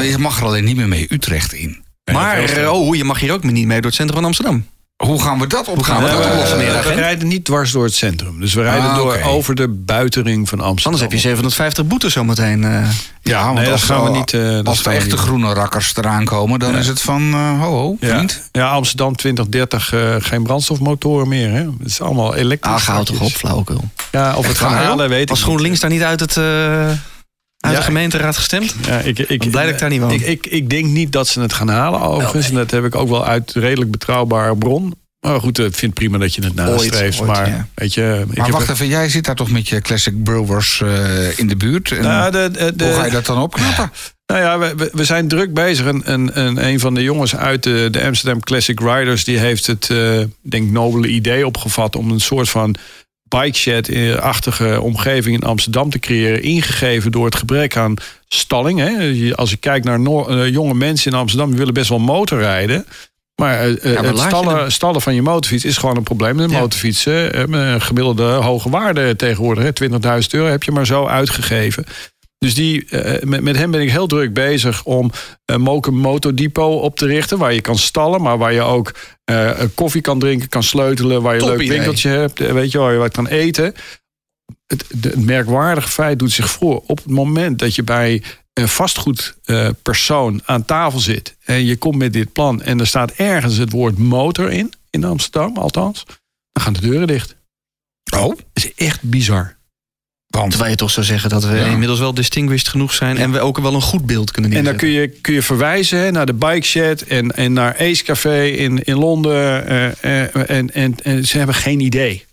eh, je mag er alleen niet meer mee Utrecht in. Maar eh, oh, je mag hier ook niet mee door het centrum van Amsterdam. Hoe gaan we dat op? we we oplossen, we, meneer we rijden niet dwars door het centrum. Dus we rijden Ah, door oké. over de buitenring van Amsterdam. Anders heb je 750 boetes zometeen. eh. Ja, want nee, als, gaan we niet, eh, als de echte groene rakkers eraan komen, dan Ja. is het van eh, ho ho, Ja. vriend. ja, Amsterdam 2030 eh, geen brandstofmotoren meer. Hè? Het is allemaal elektrisch. Ah, ga toch op, flauwekul. Ja, of het gaan halen, weet ik Als. GroenLinks daar niet uit, het, eh, uit Ja. de gemeenteraad gestemd? Ja, ik, ik, blij dat ik daar niet woon. Ik, ik, ik denk niet dat ze het gaan halen, overigens. En dat heb ik ook wel uit redelijk betrouwbare bron. Maar goed, ik vind prima dat je het nastreeft. maar ja. weet je, ik Maar heb- wacht even, jij zit daar toch met je Classic Brewers eh, in de buurt? En Nou, de, de, de- hoe ga je dat dan opknappen? Nou ja, we, we- we zijn druk bezig. En, en, en een van de jongens uit de, de Amsterdam Classic Riders... die heeft het, eh, ik denk nobele idee opgevat... om een soort van bike shed-achtige omgeving in Amsterdam te creëren. Ingegeven door het gebrek aan stalling. Hè. Als ik kijk naar eh, jonge mensen in Amsterdam... die willen best wel motorrijden... Maar eh, eh, waar het stallen, stallen van je motorfiets is gewoon een probleem. De Ja. motorfietsen hebben een gemiddelde hoge waarde tegenwoordig. hè. 20.000 euro heb je maar zo uitgegeven. Dus die, eh, met, met hem ben ik heel druk bezig om een Moken Motodepot op te richten. Waar je kan stallen, maar waar je ook eh, koffie kan drinken, kan sleutelen. Waar je een leuk idee. winkeltje hebt. eh, Weet je, waar je wat kan eten. Het, het merkwaardige feit doet zich voor. Op het moment dat je bij een vastgoedpersoon aan tafel zit. En je komt met dit plan. En er staat ergens het woord motor in. In Amsterdam althans. Dan gaan de deuren dicht. Oh, Dat is echt bizar. Want Terwijl je toch zou zeggen dat we Ja. inmiddels wel distinguished genoeg zijn... en we ook wel een goed beeld kunnen En neerzetten. dan kun je, kun je verwijzen hè, naar de Bike Shed en, en naar Ace Café in, in Londen. eh, eh, en, en, en ze hebben geen idee.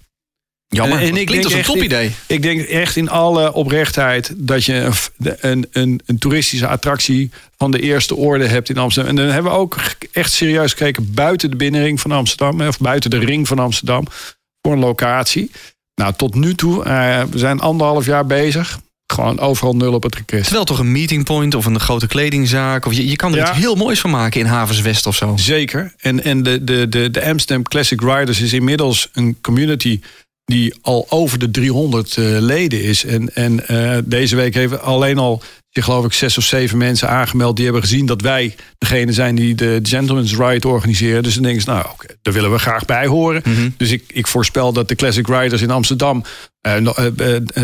Jammer, en en ik klinkt als een topidee. Ik denk echt in alle oprechtheid dat je een, een, een, een toeristische attractie van de eerste orde hebt in Amsterdam. En dan hebben we ook echt serieus gekeken buiten de binnenring van Amsterdam. Of buiten de ring van Amsterdam. Voor een locatie. Nou, tot nu toe, eh, we zijn anderhalf jaar bezig. Gewoon overal nul op het request. Terwijl toch een meeting point of een grote kledingzaak... of je, je kan er Ja. iets heel moois van maken in Havens West of zo. Zeker. En, en de, de, de, de Amsterdam Classic Riders is inmiddels een community die al over de 300 eh, leden is. En, en eh, deze week heeft alleen al zich geloof ik zes of zeven mensen aangemeld die hebben gezien dat wij degene zijn die de Gentleman's Ride organiseren. Dus dan denken ze, nou oké, daar willen we graag bij horen. Mhm. Dus ik, ik voorspel dat de Classic Riders in Amsterdam eh,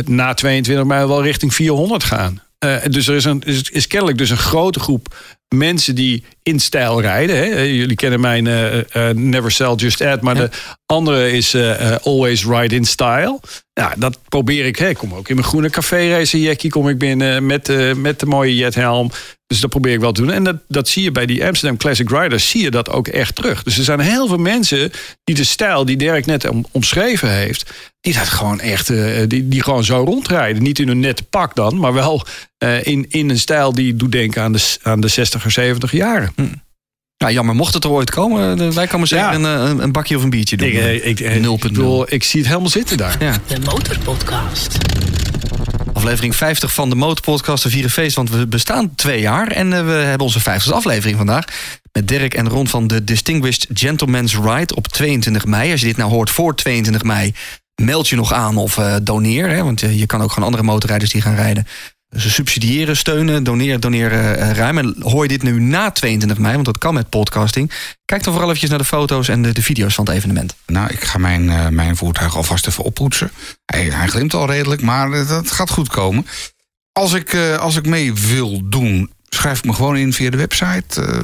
na 22 mei wel richting 400 gaan. Dus er is, een, is, is kennelijk dus een grote groep mensen die in stijl rijden. Hè. Jullie kennen mijn eh, eh, Never Sell Just Add, maar de andere is eh, Always Ride in Style. Ja, dat probeer ik. Hè. Ik kom ook in mijn groene café racer jackie kom ik binnen met, met de mooie jethelm. Dus dat probeer ik wel te doen. En dat, dat zie je bij die Amsterdam Classic Riders, zie je dat ook echt terug. Dus er zijn heel veel mensen die de stijl die Dirk net om- omschreven heeft, die dat gewoon echt, die, die gewoon zo rondrijden. Niet in een nette pak dan, maar wel in, in een stijl die doet denken aan de, aan de 60er, 70 jaren. Ja, jammer, mocht het er ooit komen, eh, wij komen zeker Ja. een, eh, een, een bakje of een biertje doen. Ik, eh, ik, ik, 0.0. ik, bedoel, ik zie het helemaal zitten daar. Ja. De Motorpodcast. Aflevering 50 van de Motorpodcast, de vieren feest. Want we bestaan twee jaar en we hebben onze 50ste aflevering vandaag. Met Dirk en Ron van de Distinguished Gentleman's Ride op 22 mei. Als je dit nou hoort voor 22 mei, meld je nog aan of eh, doneer. Hè, want je kan ook gewoon andere motorrijders die gaan rijden. Ze subsidiëren, steunen, doneren, doneren eh, ruim. En hoor je dit nu na 22 mei, want dat kan met podcasting. Kijk dan vooral eventjes naar de foto's en de, de video's van het evenement. Nou, ik ga mijn, eh, mijn voertuig alvast even oppoetsen. Hij, hij glimt al redelijk, maar eh, dat gaat goed komen. Als ik, eh, als ik mee wil doen, schrijf ik me gewoon in via de website. Eh,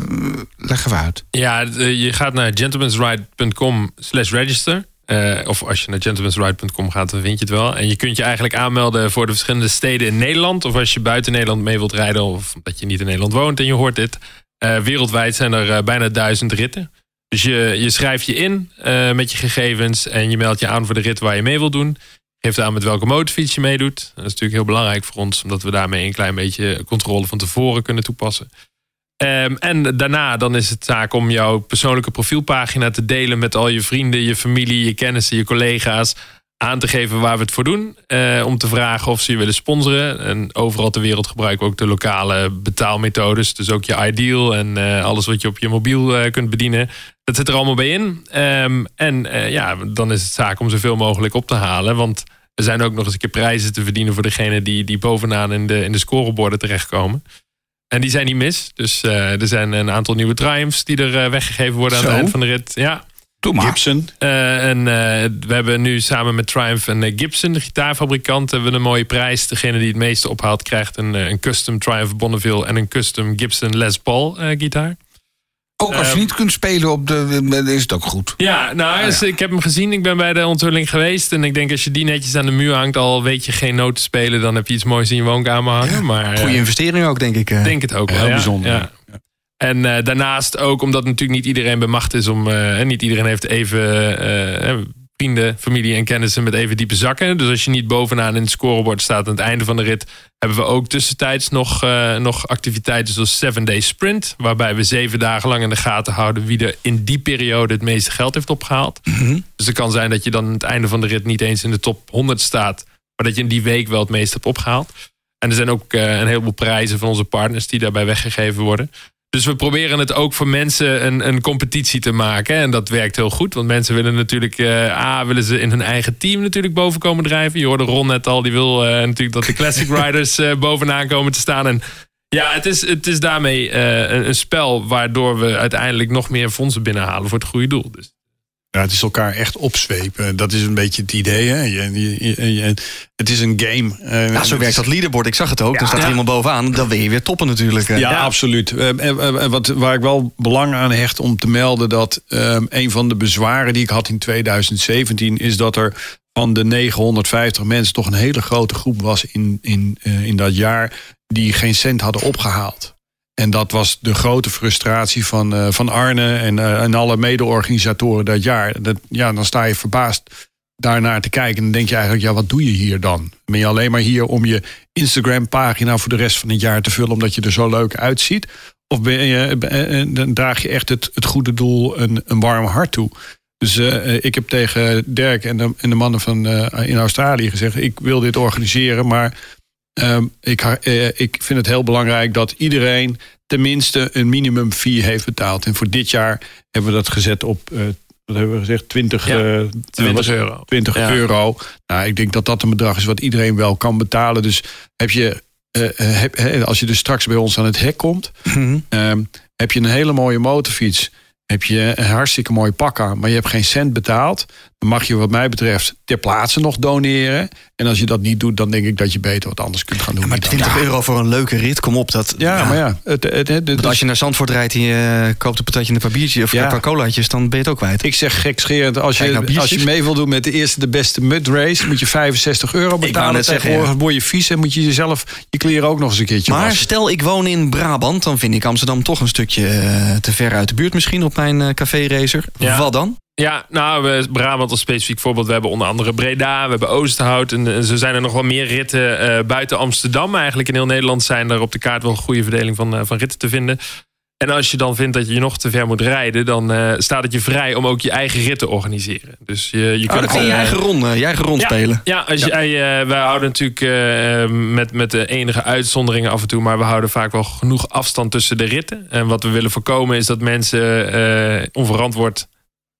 leg even uit. Ja, je gaat naar gentlemansride.com slash register. Eh, of als je naar gentlemansride.com gaat, dan vind je het wel. En je kunt je eigenlijk aanmelden voor de verschillende steden in Nederland. Of als je buiten Nederland mee wilt rijden. Of dat je niet in Nederland woont en je hoort dit. Eh, wereldwijd zijn er eh, bijna duizend ritten. Dus je, je schrijft je in met je gegevens. En je meldt je aan voor de rit waar je mee wilt doen. Geeft aan met welke motorfiets je meedoet. Dat is natuurlijk heel belangrijk voor ons. Omdat we daarmee een klein beetje controle van tevoren kunnen toepassen. Ehm, en daarna dan is het zaak om jouw persoonlijke profielpagina te delen met al je vrienden, je familie, je kennissen, je collega's. Aan te geven waar we het voor doen. eh, om te vragen of ze je willen sponsoren. En overal ter wereld gebruiken we ook de lokale betaalmethodes. Dus ook je Ideal en eh, alles wat je op je mobiel eh, kunt bedienen. Dat zit er allemaal bij in. Ehm, en ja, dan is het zaak om zoveel mogelijk op te halen. Want er zijn ook nog eens een keer prijzen te verdienen voor degene die, die bovenaan in de, in de scoreborden terechtkomen. En die zijn niet mis. Dus eh, er zijn een aantal nieuwe Triumphs die er eh, weggegeven worden aan Zo. het eind van de rit. Ja. Doe maar. Gibson. Eh, en eh, we hebben nu samen met Triumph en Gibson, de gitaarfabrikant, hebben we een mooie prijs. Degene die het meeste ophaalt, krijgt een, een custom Triumph Bonneville en een custom Gibson Les Paul eh, gitaar. Ook als je Ehm, niet kunt spelen op de, is het ook goed. Ja, nou, dus ik heb hem gezien. Ik ben bij de onthulling geweest. En ik denk als je die netjes aan de muur hangt, al weet je geen noten spelen, dan heb je iets moois in je woonkamer hangen. Maar, eh, Goede investering ook, denk ik. eh. Ik denk het ook wel. Heel ja. bijzonder. Ja. En eh, daarnaast ook omdat natuurlijk niet iedereen bij macht is om. eh, en niet iedereen heeft even eh, eh, vrienden, familie en kennissen met even diepe zakken. Dus als je niet bovenaan in het scorebord staat aan het einde van de rit, hebben we ook tussentijds nog, eh, nog activiteiten zoals 7 Day Sprint. Waarbij we zeven dagen lang in de gaten houden wie er in die periode het meeste geld heeft opgehaald. Dus het kan zijn dat je dan aan het einde van de rit niet eens in de top 100 staat. Maar dat je in die week wel het meeste hebt opgehaald. En er zijn ook eh, een heleboel prijzen van onze partners die daarbij weggegeven worden. Dus we proberen het ook voor mensen een, een competitie te maken. En dat werkt heel goed. Want mensen willen natuurlijk... eh A, willen ze in hun eigen team natuurlijk boven komen drijven. Je hoorde Ron net al. Die wil eh, natuurlijk dat de Classic *laughs* Riders eh, bovenaan komen te staan. En ja, het is, het is daarmee een, een spel... waardoor we uiteindelijk nog meer fondsen binnenhalen voor het goede doel. Dus Ja, het is elkaar echt opzwepen. Dat is een beetje het idee. Hè? Je, je- je- je- het is een game. Eh, Ja, zo werkt dat leaderboard. Ik zag het ook. Dan staat er iemand bovenaan. Dan wil je weer toppen natuurlijk. Ja, absoluut. Eh, eh, wat, waar ik wel belang aan hecht om te melden... dat eh, een van de bezwaren die ik had in 2017... is dat er van de 950 mensen toch een hele grote groep was in, in, eh, in dat jaar... die geen cent hadden opgehaald. En dat was de grote frustratie van, eh, van Arne en, eh, en alle mede-organisatoren dat jaar. Dat, ja, dan sta je verbaasd daarnaar te kijken. En dan denk je eigenlijk, ja, wat doe je hier dan? Ben je alleen maar hier om je Instagram-pagina voor de rest van het jaar te vullen... omdat je er zo leuk uitziet? Of ben je, eh, draag je echt het, het goede doel een, een warm hart toe? Dus ik heb tegen Dirk en de, en de mannen van, in Australië gezegd... ik wil dit organiseren, maar Ehm, ik, eh, ik vind het heel belangrijk dat iedereen tenminste een minimum fee heeft betaald. En voor dit jaar hebben we dat gezet op, eh, wat hebben we gezegd, 20, Ja, eh, 20 was- euro. 20 Ja. euro. Nou, ik denk dat dat een bedrag is wat iedereen wel kan betalen. Dus heb je heb- als je dus straks bij ons aan het hek komt, Mhm. ehm, heb je een hele mooie motorfiets. Heb je een hartstikke mooi pak aan, maar je hebt geen cent betaald. Dan mag je wat mij betreft ter plaatse nog doneren. En als je dat niet doet, dan denk ik dat je beter wat anders kunt gaan doen. Maar met 20 euro voor een leuke rit, kom op. Dat, Ja, maar ja. Het, het, als je naar Zandvoort rijdt en je eh, koopt een patatje en een paar biertjes of Ja. een paar colaatjes, dan ben je het ook kwijt. Ik zeg gekscherend, als je, nou, als je mee wil doen met de eerste de beste mud race, moet je 65 euro betalen. Tegenwoordig word je vies en moet je jezelf je kleren ook nog eens een keertje Maar wassen. stel ik woon in Brabant, dan vind ik Amsterdam toch een stukje eh, te ver uit de buurt misschien op mijn eh, café racer. Ja. Wat dan? Ja, nou, we, Brabant als specifiek voorbeeld. We hebben onder andere Breda, we hebben Oosterhout. En, en zo zijn er nog wel meer ritten eh, buiten Amsterdam. Eigenlijk in heel Nederland zijn er op de kaart wel een goede verdeling van, eh, van ritten te vinden. En als je dan vindt dat je nog te ver moet rijden... dan eh, staat het je vrij om ook je eigen rit te organiseren. Dus je, je Oh, kunt kan je eh, eigen ronde, je eigen rond ja, spelen. Ja, als jij, eh, wij houden natuurlijk eh, met, met de enige uitzonderingen af en toe, maar we houden vaak wel genoeg afstand tussen de ritten. En wat we willen voorkomen is dat mensen eh, onverantwoord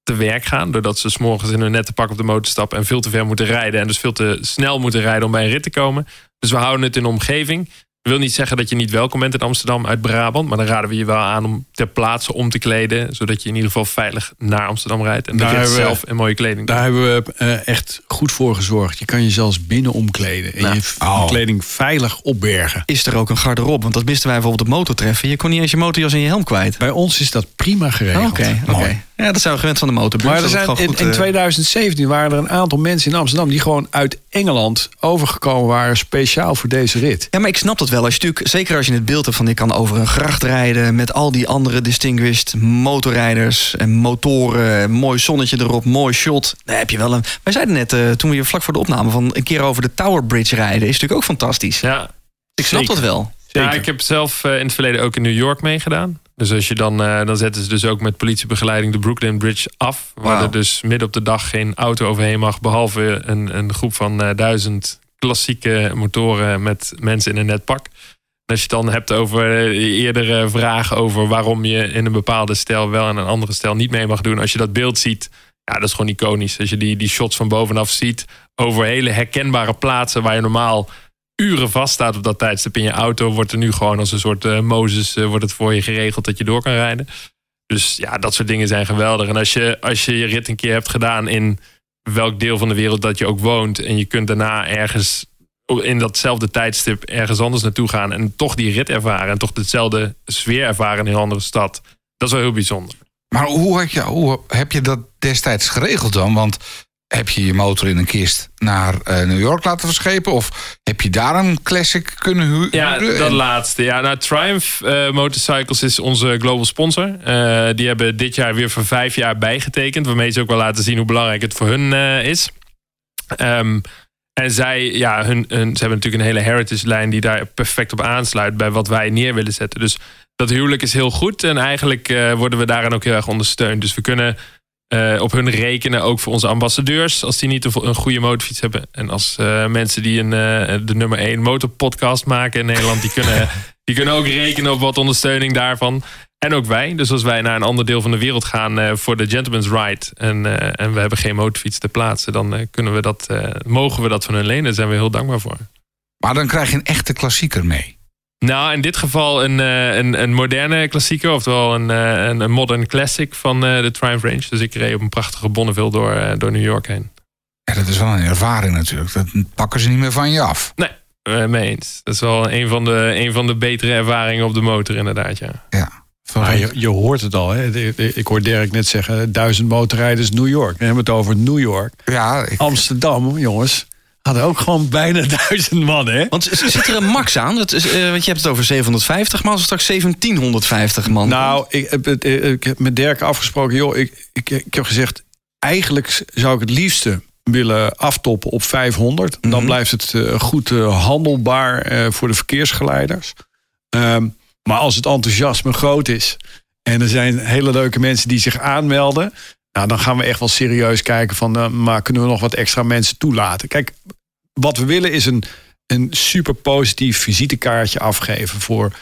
te werk gaan, doordat ze s'morgens in hun nette pak op de motor stappen en veel te ver moeten rijden en dus veel te snel moeten rijden om bij een rit te komen. Dus we houden het in de omgeving. Dat wil niet zeggen dat je niet welkom bent in Amsterdam uit Brabant, maar dan raden we je wel aan om ter plaatse om te kleden, zodat je in ieder geval veilig naar Amsterdam rijdt en de Daar rit hebben we- zelf in mooie kleding. Daar hebben we eh, echt goed voor gezorgd. Je kan je zelfs binnen omkleden en Nou. je Oh. kleding veilig opbergen. Is er ook een garderobe? Want dat misten wij bijvoorbeeld op motortreffen. Je kon niet eens je motorjas en je helm kwijt. Bij ons is dat prima geregeld. Oké. Ja, dat zijn we gewend van de motorbuurt. Maar er zijn, in, goed, in eh, 2017 waren er een aantal mensen in Amsterdam... die gewoon uit Engeland overgekomen waren speciaal voor deze rit. Ja, maar ik snap dat wel. Als je natuurlijk, zeker als je het beeld hebt van ik kan over een gracht rijden met al die andere distinguished motorrijders en motoren, mooi zonnetje erop, mooi shot. Dan heb je wel een. Wij zeiden net eh, toen we hier vlak voor de opname van een keer over de Tower Bridge rijden, is natuurlijk ook fantastisch. Ja, ik snap zeker. dat wel. Ja, ik heb zelf eh, in het verleden ook in New York meegedaan. Dus als je dan, eh, dan zetten ze dus ook met politiebegeleiding de Brooklyn Bridge af. Waar er dus midden op de dag geen auto overheen mag. Behalve een, een groep van eh, duizend klassieke motoren met mensen in een net pak. En als je het dan hebt over eerdere vragen over waarom je in een bepaalde stijl wel en een andere stijl niet mee mag doen. Als je dat beeld ziet, ja, dat is gewoon iconisch. Als je die, die shots van bovenaf ziet over hele herkenbare plaatsen waar je normaal uren vaststaat op dat tijdstip in je auto, wordt er nu gewoon als een soort eh, Mozes eh, wordt het voor je geregeld dat je door kan rijden. Dus ja, dat soort dingen zijn geweldig. En als je, als je je rit een keer hebt gedaan in welk deel van de wereld dat je ook woont en je kunt daarna ergens in datzelfde tijdstip ergens anders naartoe gaan en toch die rit ervaren en toch dezelfde sfeer ervaren in een andere stad. Dat is wel heel bijzonder. Maar hoe, had je, hoe heb je dat destijds geregeld dan? Want heb je je motor in een kist naar eh, New York laten verschepen? Of heb je daar een classic kunnen hu- Ja, huren? dat En- laatste. Ja, nou, Triumph eh, Motorcycles is onze global sponsor. Eh, die hebben dit jaar weer voor vijf jaar bijgetekend. Waarmee ze ook wel laten zien hoe belangrijk het voor hun is. Ehm, en zij, ja, hun, hun, ze hebben natuurlijk een hele heritage-lijn die daar perfect op aansluit bij wat wij neer willen zetten. Dus dat huwelijk is heel goed. En eigenlijk worden we daarin ook heel erg ondersteund. Dus we kunnen eh, op hun rekenen, ook voor onze ambassadeurs, als die niet een, een goede motorfiets hebben. En als eh, mensen die een, eh, de nummer 1 motorpodcast maken in Nederland, die kunnen, *laughs* die kunnen ook rekenen op wat ondersteuning daarvan. En ook wij. Dus als wij naar een ander deel van de wereld gaan eh, voor de Gentleman's Ride en, eh, en we hebben geen motorfiets te plaatsen, dan kunnen we dat, eh, mogen we dat van hun lenen. Daar zijn we heel dankbaar voor. Maar dan krijg je een echte klassieker mee. Nou, in dit geval een, eh, een, een moderne klassieker, oftewel een, eh, een, een modern classic van eh, de Triumph Range. Dus ik reed op een prachtige Bonneville door, door New York heen. Ja, dat is wel een ervaring natuurlijk. Dat pakken ze niet meer van je af. Eh, mee eens. Dat is wel een van, de, een van de betere ervaringen op de motor, inderdaad. Ja. Ja. Maar je, je hoort het al. Hè? Ik hoor Dirk net zeggen, duizend motorrijders New York. We hebben het over New York. Ja, ik- Amsterdam, jongens, hadden ook gewoon bijna *laughs* duizend man. Hè? Want zit er een max aan? Dat is, eh, want je hebt het over 750, maar als er straks 1750 man Nou, ik heb, het, eh, ik heb met Dirk afgesproken. Joh, ik, ik, ik heb gezegd, eigenlijk zou ik het liefste willen aftoppen op 500. Dan Mhm. blijft het eh, goed eh, handelbaar eh, voor de verkeersgeleiders. Ehm, maar als het enthousiasme groot is en er zijn hele leuke mensen die zich aanmelden, nou, dan gaan we echt wel serieus kijken van, eh, maar kunnen we nog wat extra mensen toelaten? Kijk, wat we willen is een, een super positief visitekaartje afgeven voor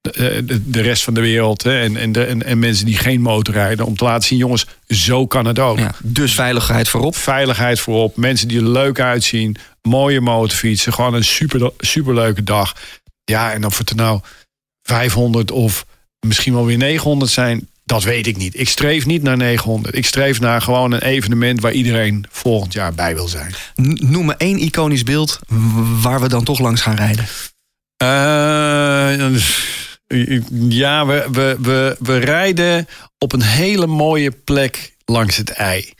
de, de, de rest van de wereld hè, en, en, de, en, en mensen die geen motor rijden. Om te laten zien, jongens, zo kan het ook. Ja, dus veiligheid voorop. Veiligheid voorop, mensen die er leuk uitzien, mooie motorfietsen, gewoon een super, superleuke dag. Ja, en of het er nou 500 of misschien wel weer 900 zijn, dat weet ik niet. Ik streef niet naar 900. Ik streef naar gewoon een evenement waar iedereen volgend jaar bij wil zijn. Noem me één iconisch beeld waar we dan toch langs gaan rijden. Eh, ja, we, we, we, we rijden op een hele mooie plek langs het ei.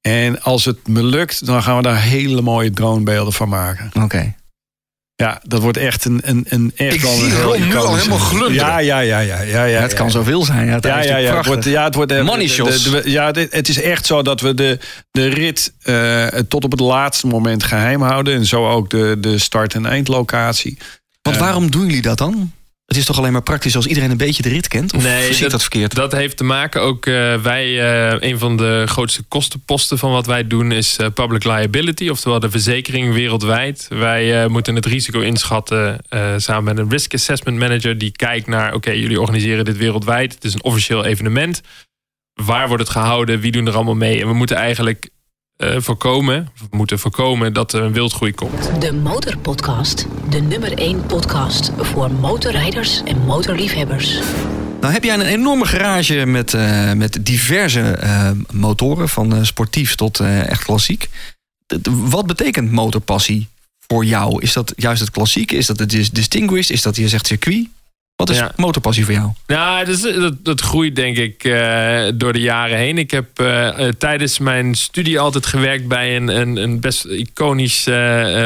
En als het me lukt, dan gaan we daar hele mooie dronebeelden van maken. Oké. Ja, dat wordt echt een, een, een echt Ik zie Ron nu al helemaal glunderen. Ja, ja, ja, ja, ja, ja. het kan ja. zoveel zijn. Ja, Ja, ja, ja. Het wordt, ja, het wordt eh, Money de- shots. de- de- ja, het is echt zo dat we de, de rit eh, tot op het laatste moment geheim houden. En zo ook de, de start- en eindlocatie. Want Eh, waarom doen jullie dat dan? Het is toch alleen maar praktisch als iedereen een beetje de rit kent? Of Nee, zie ik dat verkeerd? Dat heeft te maken ook, eh, wij, eh, een van de grootste kostenposten van wat wij doen is eh, public liability, oftewel de verzekering wereldwijd. Wij moeten het risico inschatten samen met een risk assessment manager die kijkt naar, oké, jullie organiseren dit wereldwijd, het is een officieel evenement. Waar wordt het gehouden? Wie doen er allemaal mee? En we moeten eigenlijk eh, voorkomen, we moeten voorkomen dat er een wildgroei komt. De Motorpodcast. De nummer 1 podcast voor motorrijders en motorliefhebbers. Nou heb jij een enorme garage met, eh, met diverse eh, motoren, van eh, sportief tot eh, echt klassiek. Wat betekent motorpassie voor jou? Is dat juist het klassieke? Is dat het dis- distinguished? Is dat je zegt circuit? Wat is Ja. motorpassie voor jou? Nou, dat, dat groeit denk ik eh, door de jaren heen. Ik heb eh, eh, tijdens mijn studie altijd gewerkt bij een, een, een best iconisch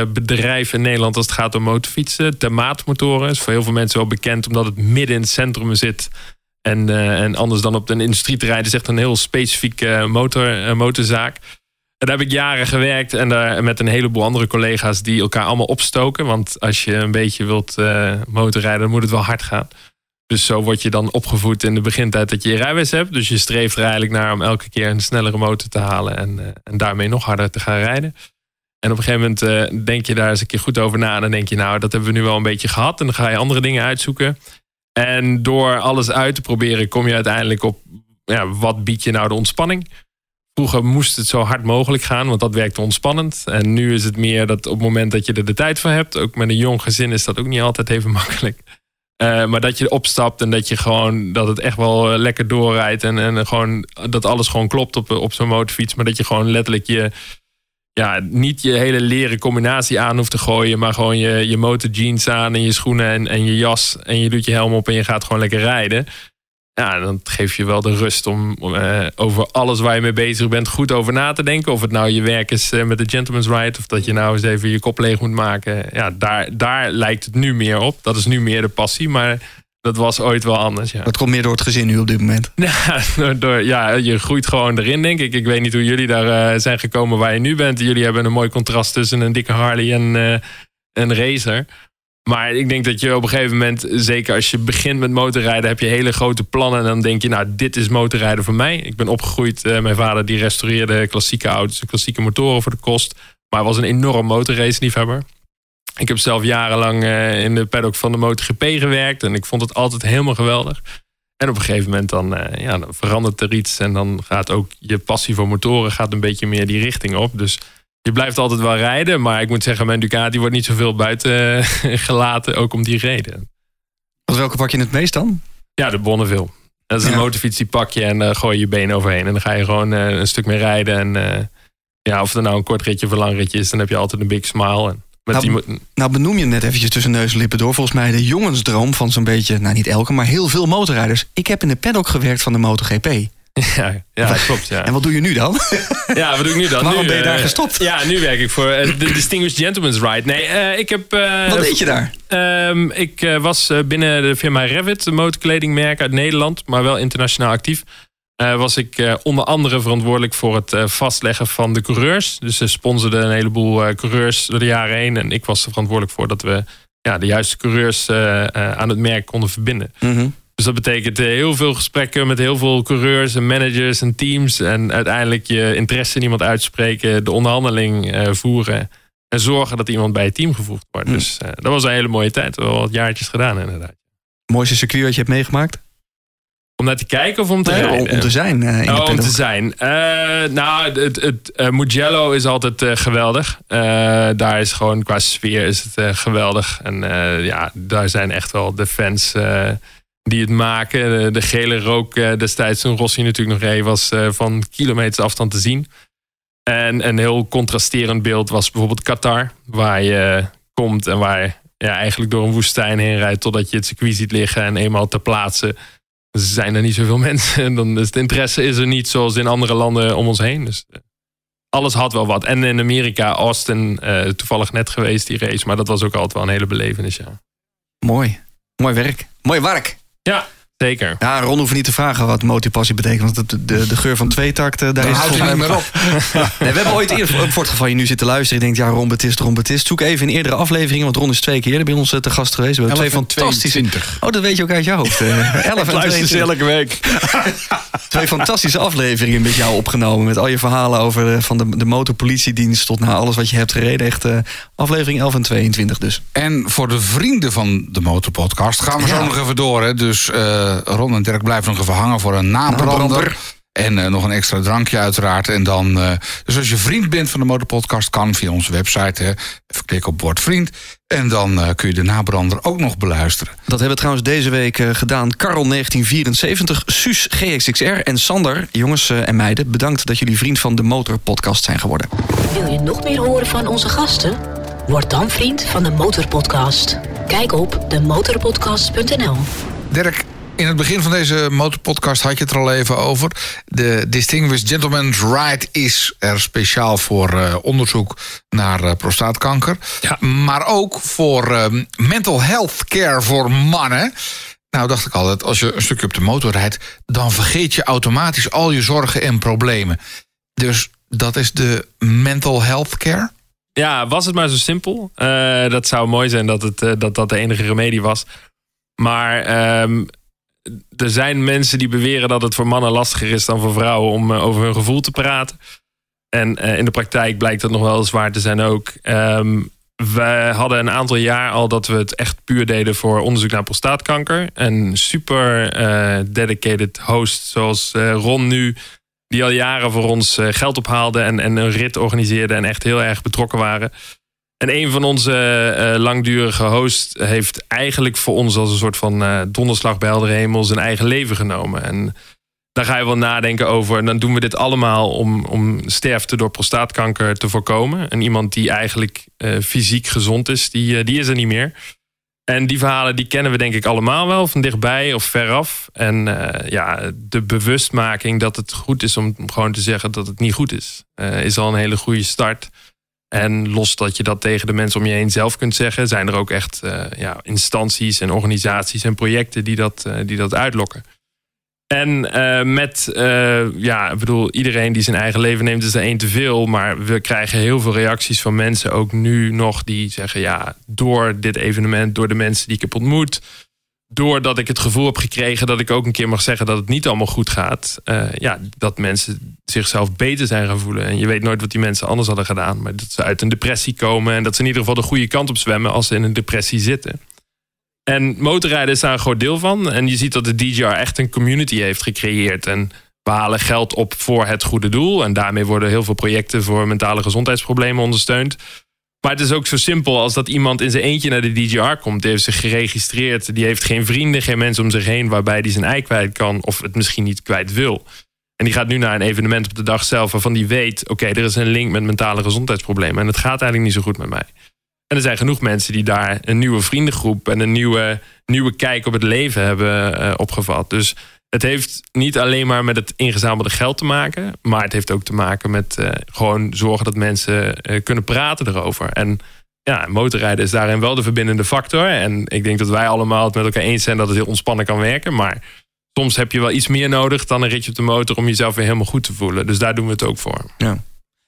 bedrijf in Nederland als het gaat om motorfietsen. Thermaatmotoren is voor heel veel mensen wel bekend omdat het midden in het centrum zit. En, en anders dan op een industrieterrein. Is echt een heel specifieke motor, motorzaak. En daar heb ik jaren gewerkt en daar met een heleboel andere collega's die elkaar allemaal opstoken. Want als je een beetje wilt eh, motorrijden, dan moet het wel hard gaan. Dus zo word je dan opgevoed in de begintijd dat je je hebt. Dus je streeft er eigenlijk naar om elke keer een snellere motor te halen en, eh, daarmee nog harder te gaan rijden. En op een gegeven moment eh, denk je daar eens een keer goed over na. En dan denk je, nou, dat hebben we nu wel een beetje gehad. En dan ga je andere dingen uitzoeken. En door alles uit te proberen, kom je uiteindelijk op ja, wat biedt je nou de ontspanning. Vroeger moest het zo hard mogelijk gaan, want dat werkte ontspannend. En nu is het meer dat op het moment dat je er de tijd voor hebt, ook met een jong gezin is dat ook niet altijd even *laughs* makkelijk. Eh, maar dat je opstapt en dat je gewoon dat het echt wel eh, lekker doorrijdt en, en gewoon dat alles gewoon klopt op, op zo'n motorfiets, maar dat je gewoon letterlijk je ja, niet je hele leren combinatie aan hoeft te gooien, maar gewoon je, je motorjeans aan en je schoenen en, en je jas en je doet je helm op en je gaat gewoon lekker rijden. Ja, dan geef je wel de rust om eh, over alles waar je mee bezig bent goed over na te denken. Of het nou je werk is eh, met de Gentleman's Ride of dat je nou eens even je kop leeg moet maken. Ja, daar, daar lijkt het nu meer op. Dat is nu meer de passie, maar dat was ooit wel anders. Ja. Dat komt meer door het gezin nu op dit moment. *laughs* Ja, door, door- ja, je groeit gewoon erin, denk ik. Ik weet niet hoe jullie daar eh, zijn gekomen waar je nu bent. Jullie hebben een mooi contrast tussen een dikke Harley en een racer. Maar ik denk dat je op een gegeven moment, zeker als je begint met motorrijden, heb je hele grote plannen. En dan denk je, nou, dit is motorrijden voor mij. Ik ben opgegroeid, eh, mijn vader die restaureerde klassieke auto's, klassieke motoren voor de kost. Maar was een enorm motorrace-liefhebber. Ik heb zelf jarenlang eh, in de paddock van de MotoGP gewerkt. En ik vond het altijd helemaal geweldig. En op een gegeven moment dan, eh, ja, verandert er iets. En dan gaat ook je passie voor motoren gaat een beetje meer die richting op. Dus je blijft altijd wel rijden. Maar ik moet zeggen, mijn Ducati wordt niet zoveel buiten eh, *laughs* gelaten. Ook om die reden. Wat welke pak je het meest dan? Ja, de Bonneville. Dat is een Ja. motorfiets, die pak je en dan gooi je je been overheen. En dan ga je gewoon eh, een stuk meer rijden. En ja, of het nou een kort ritje of een lang ritje is, dan heb je altijd een big smile. En met Nou, die, Nou benoem je net eventjes tussen neus en lippen door. Volgens mij de jongensdroom van zo'n beetje, nou niet elke, maar heel veel motorrijders. Ik heb in de paddock gewerkt van de MotoGP. Ja, ja, dat klopt. Ja. En wat doe je nu dan? Ja, wat doe ik nu dan? Waarom nu, ben je daar eh, gestopt? Ja, nu werk ik voor eh, de Distinguished Gentleman's Ride. Nee, eh, ik heb... wat deed je daar? Ehm, ik was binnen de firma Revit, een motorkledingmerk uit Nederland, maar wel internationaal actief. Was ik onder andere verantwoordelijk voor het vastleggen van de coureurs. Dus ze sponsorden een heleboel coureurs door de jaren heen. En ik was er verantwoordelijk voor dat we ja, de juiste coureurs aan het merk konden verbinden. Mhm. Dus dat betekent eh, heel veel gesprekken met heel veel coureurs en managers en teams. En uiteindelijk je interesse in iemand uitspreken, de onderhandeling eh, voeren. En zorgen dat iemand bij het team gevoegd wordt. Hm. Dus eh, dat was een hele mooie tijd. Wel wat jaartjes gedaan inderdaad. Mooiste circuit wat je hebt meegemaakt? Om naar te kijken of om te Nee, rijden? om, om te zijn. in Oh, om te zijn. Eh, nou, het, het Mugello is altijd geweldig. Daar is gewoon qua sfeer is het geweldig. En ja, daar zijn echt wel de fans die het maken. De, de gele rook eh, destijds toen Rossi natuurlijk nog reed was eh, van kilometers afstand te zien. En een heel contrasterend beeld was bijvoorbeeld Qatar. Waar je komt en waar je ja, eigenlijk door een woestijn heen rijdt totdat je het circuit ziet liggen. En eenmaal ter plaatse zijn er niet zoveel *laughs* mensen. En dan is het interesse is er niet zoals in andere landen om ons heen. Dus eh, alles had wel wat. En in Amerika, Austin, eh, toevallig net geweest die race. Maar dat was ook altijd wel een hele belevenis, ja. Mooi. Mooi werk. Mooi werk. Ja, zeker. Ja, Ron hoeft niet te vragen wat motorpassie betekent. Want de, de, de geur van tweetakt, eh, daar Dan is het volgens niet mij meer op. *laughs* Nee, we hebben ooit eerder, voor het geval je nu zit te luisteren... je denkt, ja, Ron Betist, Ron Betist. Zoek even in eerdere afleveringen, want Ron is twee keer eerder bij ons eh, te gast geweest. We hebben twee 11 en fantastische... 22. Oh, dat weet je ook uit je hoofd. eh *laughs* 11 en Luister ze 22. elke week. *laughs* Twee fantastische afleveringen met jou opgenomen. Met al je verhalen over de, van de, de motorpolitiedienst tot naar alles wat je hebt gereden. Echt eh, aflevering 11 en 22 dus. En voor de vrienden van de Motorpodcast gaan we zo Ja. nog even door. Hè. Dus eh, Ron en Dirk blijven nog even hangen voor een nabrander. En eh, nog een extra drankje uiteraard. En dan, eh, dus als je vriend bent van de Motorpodcast, kan via onze website. Hè. Even klikken op Word Vriend. En dan eh, kun je de nabrander ook nog beluisteren. Dat hebben we trouwens deze week eh, gedaan. Karel 1974, Suus GXXR en Sander. Jongens eh, en meiden, bedankt dat jullie vriend van de Motorpodcast zijn geworden. Wil je nog meer horen van onze gasten? Word dan vriend van de Motorpodcast. Kijk op demotorpodcast.nl. Dirk, in het begin van deze motorpodcast had je het er al even over. De Distinguished Gentleman's Ride is er speciaal voor eh, onderzoek naar eh, prostaatkanker. Ja. Maar ook voor eh, mental health care voor mannen. Nou, dacht ik altijd, als je een stukje op de motor rijdt... dan vergeet je automatisch al je zorgen en problemen. Dus dat is de mental health care? Ja, was het maar zo simpel. Eh, dat zou mooi zijn dat, het, dat dat de enige remedie was. Maar ehm, er zijn mensen die beweren dat het voor mannen lastiger is dan voor vrouwen om eh, over hun gevoel te praten. En eh, in de praktijk blijkt dat nog wel eens waar te zijn ook. Ehm, we hadden een aantal jaar al dat we het echt puur deden voor onderzoek naar prostaatkanker. Een super eh, dedicated host zoals Ron nu, die al jaren voor ons geld ophaalde en, en een rit organiseerde en echt heel erg betrokken waren. En een van onze eh, langdurige hosts heeft eigenlijk voor ons als een soort van eh, donderslag bij heldere hemel zijn eigen leven genomen. En daar ga je wel nadenken over. En dan doen we dit allemaal om, om sterfte door prostaatkanker te voorkomen. En iemand die eigenlijk eh, fysiek gezond is, die, die is er niet meer. En die verhalen die kennen we denk ik allemaal wel, van dichtbij of veraf. En ja, de bewustmaking dat het goed is om gewoon te zeggen dat het niet goed is, is al een hele goede start. En los dat je dat tegen de mensen om je heen zelf kunt zeggen, zijn er ook echt eh, ja, instanties en organisaties en projecten die dat, eh, die dat uitlokken. En eh, met, ja, ik bedoel, iedereen die zijn eigen leven neemt, is er één te veel. Maar we krijgen heel veel reacties van mensen, ook nu nog, die zeggen: ja, door dit evenement, door de mensen die ik heb ontmoet, doordat ik het gevoel heb gekregen dat ik ook een keer mag zeggen dat het niet allemaal goed gaat, eh, ja, dat mensen zichzelf beter zijn gaan voelen. En je weet nooit wat die mensen anders hadden gedaan, maar dat ze uit een depressie komen en dat ze in ieder geval de goede kant op zwemmen als ze in een depressie zitten. En motorrijden is daar een groot deel van. En je ziet dat de DJR echt een community heeft gecreëerd. En we halen geld op voor het goede doel. En daarmee worden heel veel projecten voor mentale gezondheidsproblemen ondersteund. Maar het is ook zo simpel als dat iemand in zijn eentje naar de DJR komt. Die heeft zich geregistreerd. Die heeft geen vrienden, geen mensen om zich heen waarbij die zijn ei kwijt kan. Of het misschien niet kwijt wil. En die gaat nu naar een evenement op de dag zelf waarvan die weet: oké, er is een link met mentale gezondheidsproblemen. En het gaat eigenlijk niet zo goed met mij. En er zijn genoeg mensen die daar een nieuwe vriendengroep en een nieuwe, nieuwe kijk op het leven hebben eh, opgevat. Dus het heeft niet alleen maar met het ingezamelde geld te maken, maar het heeft ook te maken met eh, gewoon zorgen dat mensen eh, kunnen praten erover. En ja, motorrijden is daarin wel de verbindende factor. En ik denk dat wij allemaal het met elkaar eens zijn dat het heel ontspannen kan werken. Maar soms heb je wel iets meer nodig dan een ritje op de motor om jezelf weer helemaal goed te voelen. Dus daar doen we het ook voor. Ja.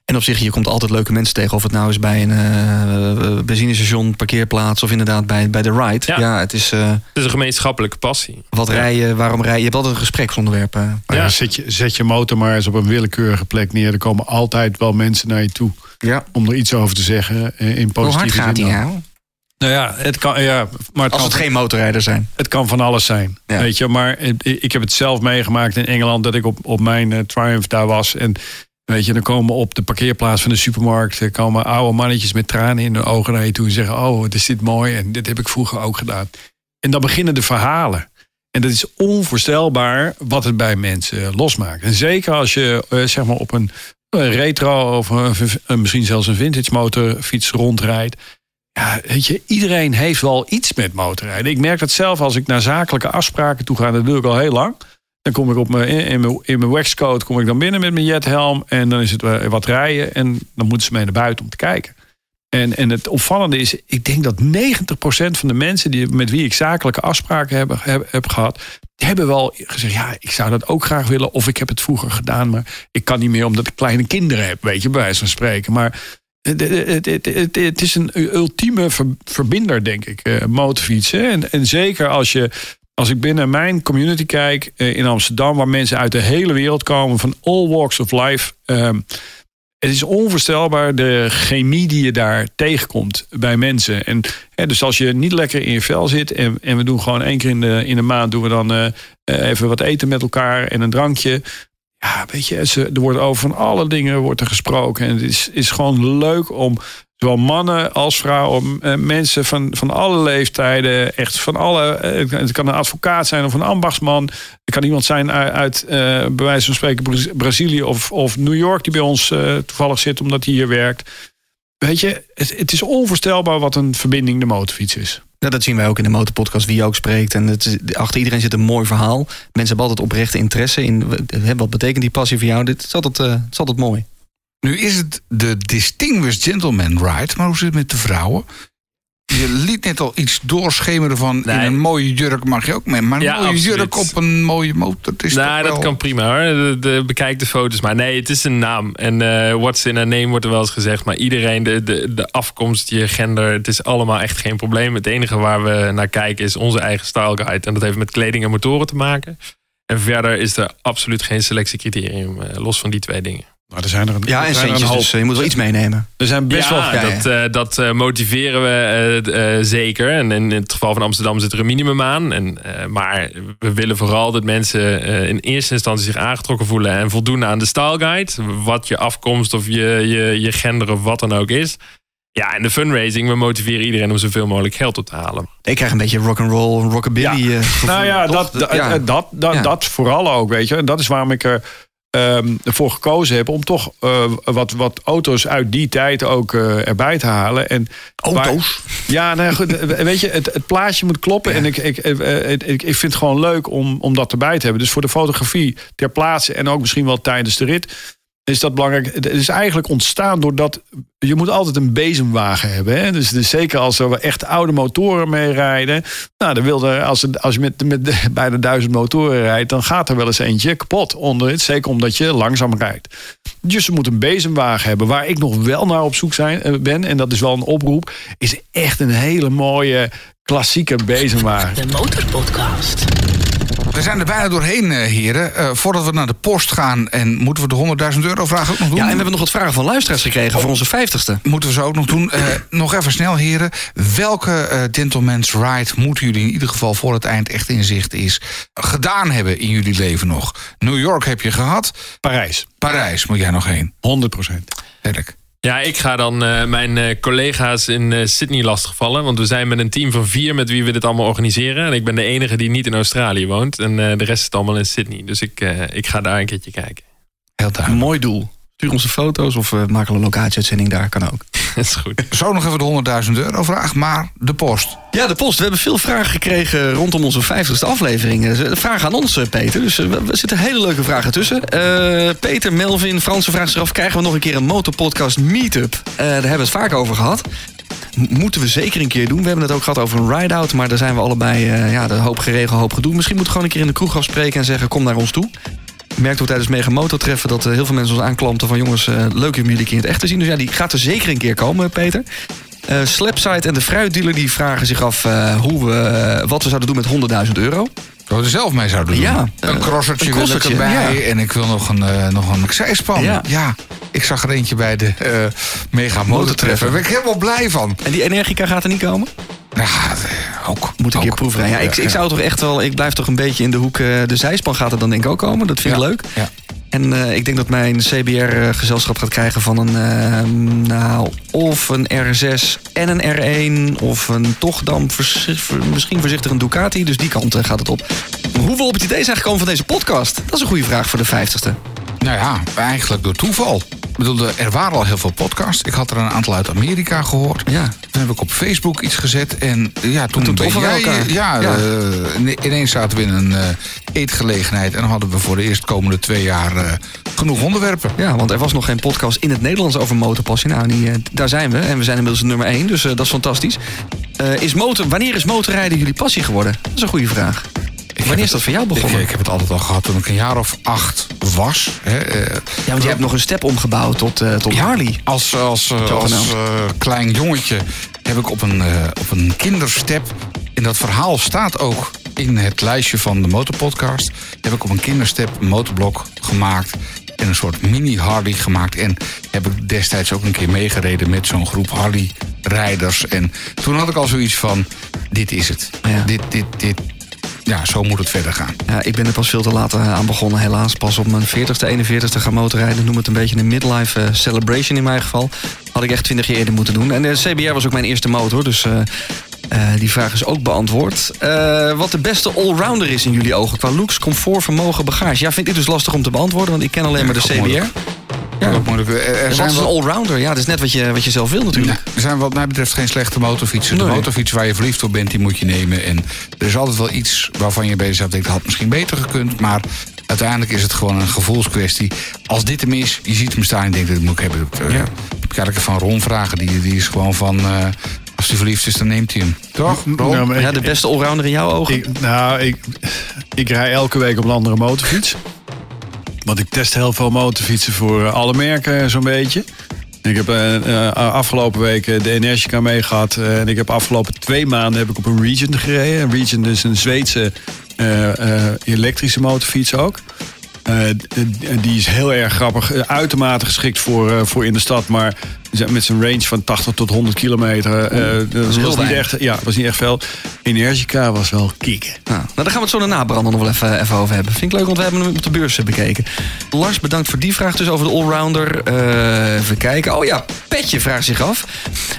En op zich, je komt altijd leuke mensen tegen. Of het nou is bij een eh, benzinestation, parkeerplaats... of inderdaad bij, bij de ride. Ja, Ja. het is... eh, Het is een gemeenschappelijke passie. wat Ja. rijden, waarom rijden? Je hebt altijd een gespreksonderwerp. eh. Ja, zet, je, zet je motor maar eens op een willekeurige plek neer. Er komen altijd wel mensen naar je toe Ja. om er iets over te zeggen. eh, In Hoe hard positieve gaat dan. nou? Nou ja, het kan, ja maar het Als kan, het geen motorrijders zijn. het kan van alles zijn. Ja. Weet je, maar ik- ik heb het zelf meegemaakt in Engeland dat ik op, op mijn eh, Triumph daar was. En weet je, dan komen op de parkeerplaats van de supermarkt komen oude mannetjes met tranen in hun ogen naar je toe en zeggen: Oh, wat is dit mooi. En dit heb ik vroeger ook gedaan. En dan beginnen de verhalen. En dat is onvoorstelbaar wat het bij mensen eh, losmaakt. En zeker als je eh, zeg maar op een, retro of een- misschien zelfs een vintage motorfiets rondrijdt. Ja, weet je, iedereen heeft wel iets met motorrijden. Ik merk dat zelf als ik naar zakelijke afspraken toe ga. Dat doe ik al heel lang. Dan kom ik op in, mijn, in mijn waxcoat kom ik dan binnen met mijn jethelm. En dan is het eh, wat rijden. En dan moeten ze mee naar buiten om te kijken. En, en het opvallende is, ik denk dat 90% van de mensen die, met wie ik zakelijke afspraken heb, heb, gehad, hebben wel gezegd, ja, ik zou dat ook graag willen. Of ik heb het vroeger gedaan, maar ik kan niet meer omdat ik kleine kinderen heb, weet je, bij wijze van spreken. Maar het, het, het, het, is een ultieme ver- verbinder, denk ik, eh, motorfietsen. En, en zeker als je, als ik binnen mijn community kijk eh, in Amsterdam, waar mensen uit de hele wereld komen, van all walks of life. ehm, het is onvoorstelbaar de chemie die je daar tegenkomt bij mensen. En hè, dus als je niet lekker in je vel zit en, en we doen gewoon één keer in de, in de maand doen we dan eh, eh, even wat eten met elkaar en een drankje. Ja, weet je, er wordt over van alle dingen wordt er gesproken. En het is, is gewoon leuk om zowel mannen als vrouwen, eh, mensen van, van alle leeftijden, echt van alle. eh, het kan een advocaat zijn of een ambachtsman. Het kan iemand zijn uit, eh, bij wijze van spreken, Braz- Brazilië of, of New York, die bij ons toevallig zit omdat hij hier werkt. Weet je, het, het is onvoorstelbaar wat een verbinding de motorfiets is. Ja, dat zien wij ook in de motorpodcast, wie ook spreekt. En het achter iedereen zit een mooi verhaal. Mensen hebben altijd oprechte interesse in wat betekent die passie voor jou. Dit is altijd, eh, het is altijd mooi. Nu is het de Distinguished Gentleman Ride, maar hoe zit het met de vrouwen? Je liet net al iets doorschemeren van Nee. in een mooie jurk mag je ook mee. Maar een Ja, mooie absoluut. jurk op een mooie motor, het is nou, dat kan prima hoor. De, de- bekijk de foto's. Maar nee, het is een naam. En eh what's in a name wordt er wel eens gezegd. Maar iedereen, de, de, de afkomst, je gender, het is allemaal echt geen probleem. Het enige waar we naar kijken is onze eigen style guide. En dat heeft met kleding en motoren te maken. En verder is er absoluut geen selectiecriterium. eh, los van die twee dingen. Maar er zijn er een, Ja, en zijn er een centjes, hoop. dus eh, je moet wel iets meenemen. Er zijn best wel. ja, ja, dat, eh, dat eh, motiveren we zeker. En in het geval van Amsterdam zit er een minimum aan. En, eh, maar we willen vooral dat mensen eh, in eerste instantie zich aangetrokken voelen en voldoen aan de style guide. Wat je afkomst of je, je, je gender of wat dan ook is. Ja, en de fundraising, we motiveren iedereen om zoveel mogelijk geld op te halen. Ik krijg een beetje rock'n'roll, rockabilly. Ja. gevoel, Nou ja, dat, dat, ja. dat, dat, Ja. dat vooral ook, weet je. En dat is waarom ik er ehm, ervoor gekozen heb om toch eh, wat, wat auto's uit die tijd ook eh, erbij te halen. En Auto's? waar- ja, nou goed, weet je, het, het plaatje moet kloppen. En ik, ik, eh, ik, ik, ik vind het gewoon leuk om, om dat erbij te hebben. Dus voor de fotografie ter plaatse en ook misschien wel tijdens de rit is dat belangrijk. Het is eigenlijk ontstaan doordat je moet altijd een bezemwagen hebben. Hè? Dus, zeker als er echt oude motoren mee rijden. Nou, dan wil er, als, als je met, met de- *laughs* duizend motoren rijdt, dan gaat er wel eens eentje kapot onder. Zeker omdat je langzaam rijdt. Dus je moet een bezemwagen hebben. Waar ik nog wel naar op zoek zijn, eh, ben, en dat is wel een oproep, is echt een hele mooie klassieke bezemwagen. De Motorpodcast. We zijn er bijna doorheen, eh, heren. Eh, voordat we naar de post gaan en moeten we de 100.000 euro vraag ook nog doen? Ja, en we hebben nog wat vragen van luisteraars gekregen voor onze vijftigste. Moeten we ze ook nog doen. Eh, *clears throat* nog even snel, heren. Welke eh, Gentleman's Ride moeten jullie in ieder geval voor het eind echt in zicht is gedaan hebben in jullie leven nog? New York heb je gehad. Parijs, Parijs moet jij nog heen. 100 procent. Ja, ik ga dan eh, mijn eh, collega's in eh, Sydney lastigvallen. Want we zijn met een team van vier met wie we dit allemaal organiseren. En ik ben de enige die niet in Australië woont. En eh, de rest zit allemaal in Sydney. Dus ik, eh, ik ga daar een keertje kijken. Heel duidelijk. mooi doel. Stuur ons de foto's of we maken een locatieuitzending daar, kan ook. *laughs* Dat is goed. Zo nog even de 100.000 euro vraag, maar de post. Ja, de post. We hebben veel vragen gekregen rondom onze vijftigste aflevering. Eh, Vragen aan ons, eh, Peter. Dus eh, we- er zitten hele leuke vragen tussen. Eh, Peter, Melvin, Franse vraagt zich af... krijgen we nog een keer een motorpodcast meetup? Eh daar hebben we het vaak over gehad. Moeten we zeker een keer doen. We hebben het ook gehad over een ride-out... maar daar zijn we allebei eh, ja, de hoop geregeld, hoop gedoe. Misschien moeten we gewoon een keer in de kroeg afspreken... en zeggen, kom naar ons toe. Merkte ook tijdens Mega Motor treffen dat eh, heel veel mensen ons aanklampen van jongens, eh, leuk om jullie keer in het echt te zien. Dus ja, die gaat er zeker een keer komen, Peter. Eh Slapside en de fruitdealer die vragen zich af eh, hoe we, eh, wat we zouden doen met 100.000 euro. Er zelf mee zouden doen. Ja, een crossertje een wil ik erbij. ja. En ik wil nog een, eh nog een zijspan. Ja. Ja. Ik zag er eentje bij de eh Mega Motortreffer. Daar ben ik helemaal blij van. En die Energica gaat er niet komen? Ja, eh, ook. Moet ik ook. hier proefrijden. Ja, ik, ik zou toch echt wel... Ik blijf toch een beetje in de hoek... de zijspan gaat er dan denk ik ook komen. Dat vind ik Ja, leuk. En eh, ik denk dat mijn CBR-gezelschap gaat krijgen van een... eh, nou, of een R6 en een R1... of een toch dan misschien voorzichtig een Ducati. Dus die kant eh, gaat het op. Maar hoe we op het idee zijn gekomen van deze podcast... dat is een goede vraag voor de 50ste. Nou ja, eigenlijk door toeval. Ik bedoel, er waren al heel veel podcasts. Ik had er een aantal uit Amerika gehoord. Ja. Toen heb ik op Facebook iets gezet. En ja, toen, toen ben jij... Ja, Ja. eh, ine- ineens zaten we in een eh, eetgelegenheid. En hadden we voor de eerstkomende twee jaar eh, genoeg onderwerpen. Ja, want er was nog geen podcast in het Nederlands over motorpassie. Nou, die, daar zijn we. En we zijn inmiddels nummer 1, dus dat is fantastisch. Is motor, wanneer is motorrijden jullie passie geworden? Dat is een goede vraag. Wanneer is dat voor jou begonnen? Ik, ik heb het altijd al gehad toen ik een jaar of acht was. Hè, eh, ja, want je hebt nog een step omgebouwd tot, eh, tot Harley. Als, als, eh, als eh, klein jongetje heb ik op een, op een kinderstep... en dat verhaal staat ook in het lijstje van de motorpodcast... heb ik op een kinderstep een motorblok gemaakt... en een soort mini-Harley gemaakt. En heb ik destijds ook een keer meegereden met zo'n groep Harley-rijders. En toen had ik al zoiets van, dit is het. Ja. Dit, dit, dit, ja, zo moet het verder gaan. Ja, ik ben er pas veel te laat eh, aan begonnen, helaas. Pas op mijn 40ste, 41ste gaan motorrijden. Noem het een beetje een midlife eh, celebration in mijn geval. Had ik echt 20 jaar eerder moeten doen. En de CBR was ook mijn eerste motor, dus eh, die vraag is ook beantwoord. Wat de beste allrounder is in jullie ogen qua looks, comfort, vermogen, bagage. Ja, vind ik dus lastig om te beantwoorden, want ik ken alleen maar de CBR. moeilijk. Ja. Ook moeilijk. Er- Er, zijn is een wel, allrounder? Ja, dat is net wat je, wat je zelf wil natuurlijk. Nou, er zijn wat mij betreft geen slechte motorfietsen. De Nee. motorfiets waar je verliefd op bent, die moet je nemen. En er is altijd wel iets waarvan je bij jezelf denkt... dat had misschien beter gekund, maar uiteindelijk is het gewoon een gevoelskwestie. Als dit hem is, je ziet hem staan en je denkt, dat moet ik hebben. Uh, Ja. Ik ga eigenlijk van Ron vragen. Die, die is gewoon van, eh, als hij verliefd is, dan neemt hij hem. Toch? Nou, maar Ja, de beste allrounder in jouw ogen? Ik, nou, ik, ik rij elke week op een andere motorfiets. Want ik test heel veel motorfietsen voor eh, alle merken zo'n beetje. Ik heb eh, eh, afgelopen week de Energica mee gehad. eh, en ik heb afgelopen twee maanden heb ik op een Region gereden. Een Region is een Zweedse elektrische motorfiets ook. Eh, d- die is heel erg grappig. Eh, uitermate geschikt voor, eh, voor in de stad. Maar met zijn range van 80 tot 100 kilometer. eh, dat was, niet echt, ja, was niet echt veel. Energica was wel kicken. Nou, nou, daar gaan we het zo daarna branden nog wel even, even over hebben. Vind ik leuk, want we hebben hem op de beurs eh, bekeken. Lars, bedankt voor die vraag dus over de allrounder. Eh, even kijken. Oh ja, Petje vraagt zich af.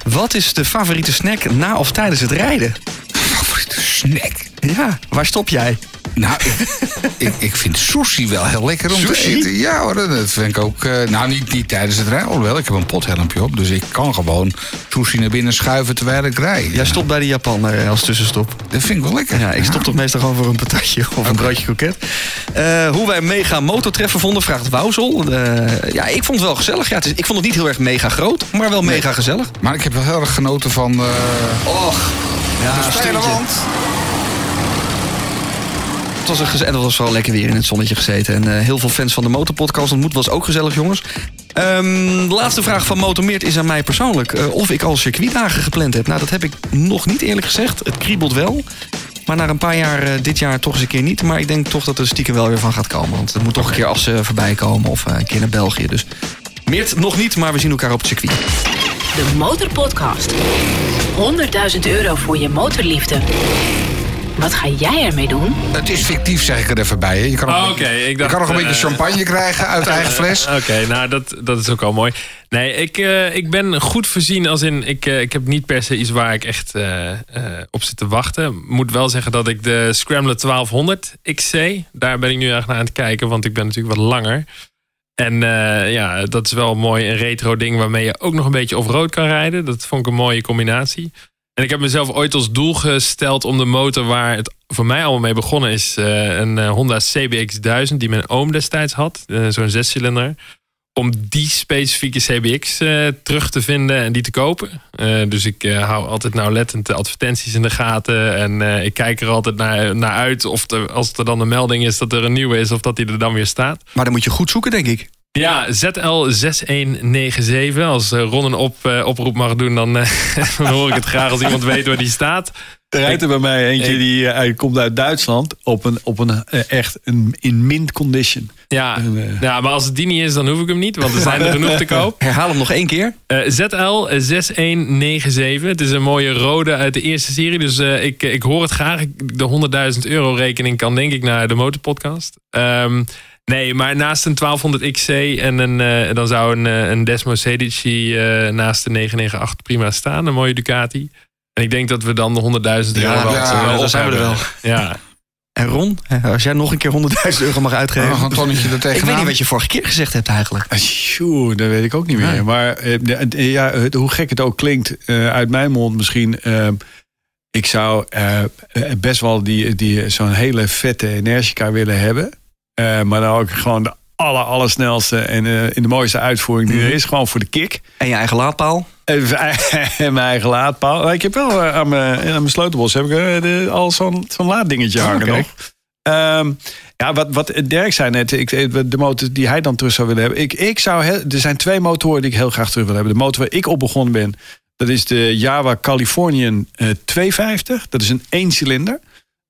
Wat is de favoriete snack na of tijdens het rijden? Favoriete snack. Ja, waar stop jij? Nou, *laughs* ik, ik, vind sushi wel heel lekker om Sushi? te eten. Ja hoor, dat vind ik ook. eh, nou, niet, niet tijdens het rijden. Alhoewel, ik heb een pothelmpje op. Dus ik kan gewoon sushi naar binnen schuiven terwijl ik rij. Jij stopt bij de Japaner eh, als tussenstop. Dat vind ik wel lekker. Ja, ik stop toch meestal gewoon voor een patatje of een broodje kroket. Eh, hoe wij mega motortreffen vonden, vraagt Wouzel. Ja, ik vond het wel gezellig. Ja, het is, ik vond het niet heel erg mega groot, maar wel mega gezellig. Maar ik heb wel heel erg genoten van... Och, ja. Het was, een en het was wel lekker weer in het zonnetje gezeten. En eh, heel veel fans van de Motorpodcast ontmoet. Was ook gezellig, jongens. Ehm, de laatste vraag van Motormeert is aan mij persoonlijk. eh, of ik al circuitdagen gepland heb. Nou, dat heb ik nog niet eerlijk gezegd. Het kriebelt wel. Maar na een paar jaar eh, dit jaar toch eens een keer niet. Maar ik denk toch dat er stiekem wel weer van gaat komen. Want het moet toch een keer als ze voorbij komen. Of eh, een keer naar België. Dus Meert nog niet, maar we zien elkaar op het circuit. De Motorpodcast. 100.000 euro voor je motorliefde. Wat ga jij ermee doen? Het is fictief, zeg ik er even bij. Hè. Je kan ook, Oh, Oké, ik dacht... je kan nog een eh, beetje champagne krijgen uit eigen *laughs* fles. Oké, nou dat, dat is ook al mooi. Nee, ik, eh, ik ben goed voorzien als in... Ik, eh, ik heb niet per se iets waar ik echt eh, eh, op zit te wachten. Moet wel zeggen dat ik de Scrambler 1200 XC... Daar ben ik nu echt naar aan het kijken, want ik ben natuurlijk wat langer. En eh, ja, dat is wel mooi een retro ding... waarmee je ook nog een beetje off-road kan rijden. Dat vond ik een mooie combinatie. En ik heb mezelf ooit als doel gesteld om de motor waar het voor mij allemaal mee begonnen is. eh, een eh, Honda CBX 1000 die mijn oom destijds had. eh, Zo'n zescilinder. Om die specifieke CBX terug te vinden en die te kopen. Dus ik hou altijd nauwlettend de advertenties in de gaten. En ik kijk er altijd naar, naar uit of als er dan een melding is dat er een nieuwe is. Of dat die er dan weer staat. Maar dan moet je goed zoeken, denk ik. Ja, ZL6197. Als eh, Ron een op, eh, oproep mag doen, dan, eh, *laughs* dan hoor ik het graag als iemand weet waar die staat. Er rijdt er bij mij eentje die hij komt uit Duitsland op een, op een echt een, in mint condition. Ja, En, ja, maar als het die niet is, dan hoef ik hem niet. Want er zijn er genoeg te koop. *laughs* Herhaal hem nog één keer. Eh, ZL 6197. Het is een mooie rode uit de eerste serie. Dus ik, ik hoor het graag. De 100.000 euro rekening kan denk ik naar de motorpodcast. Ehm nee, maar naast een 1200 XC en een, eh, dan zou een, eh, een Desmo Sedici eh, naast de 998 prima staan. Een mooie Ducati. En ik denk dat we dan de 100.000 euro Ja, wel, ja, wel zijn we er hebben. Ja. En Ron, hè, als jij nog een keer 100.000 euro mag uitgeven. Nog een tonnetje er *laughs* ik weet niet wat je vorige keer gezegd hebt eigenlijk. Sjoe, dat weet ik ook niet meer. Nee. Maar eh, ja, hoe gek het ook klinkt, eh, uit mijn mond misschien. ik zou best wel die, die, zo'n hele vette Energica willen hebben. Eh, maar dan ook gewoon de aller, allersnelste en eh, in de mooiste uitvoering die Mhm. er is. Gewoon voor de kick. En je eigen laadpaal. En *laughs* mijn eigen laadpaal. Ik heb wel eh, aan mijn, aan mijn sleutelbos heb ik, de- al zo'n zo'n laaddingetje Oh, hangen nog. Ehm, ja, wat, wat Dirk zei net, ik, de motor die hij dan terug zou willen hebben. Ik, ik zou heel- er zijn twee motoren die ik heel graag terug wil hebben. De motor waar ik op begonnen ben, dat is de Jawa Californian eh, 250. Dat is een eencilinder.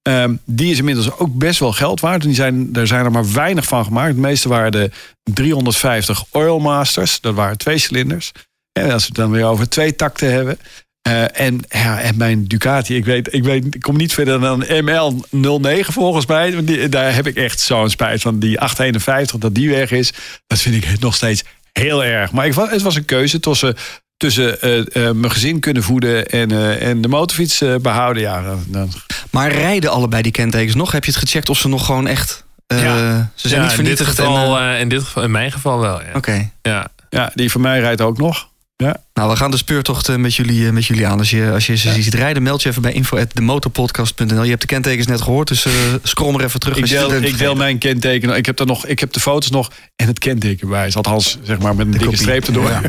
Ehm, die is inmiddels ook best wel geld waard. En die zijn, daar zijn er maar weinig van gemaakt. Het meeste waren de 350 Oilmasters. Dat waren twee cilinders. En als we het dan weer over twee takten hebben. Eh, en, ja, en mijn Ducati, ik weet, ik weet, ik kom niet verder dan een ML09 volgens mij. Daar heb ik echt zo'n spijt van. Die 851, dat die weg is. Dat vind ik nog steeds heel erg. Maar het was een keuze tussen, tussen eh, eh, mijn gezin kunnen voeden en, en de motorfiets eh, behouden. Ja, dan- Maar rijden allebei die kentekens nog? Heb je het gecheckt of ze nog gewoon echt... eh, Ja. Ze zijn Ja, niet in dit vernietigd. en, geval, eh, eh, in, dit geval, in mijn geval wel. Ja. Oké. Ja. ja, die van mij rijdt ook nog. Nou, we gaan de speurtocht eh, met jullie, eh, met jullie aan. Als je, als je ze ziet rijden, meld je even bij info.demotorpodcast.nl. Je hebt de kentekens net gehoord, dus eh, scroll maar even terug. Ik deel, ik mijn kenteken. Ik heb, er nog, ik heb de foto's nog en het kenteken bij. Althans, zeg maar met een dikke kopie. streep erdoor. Ja.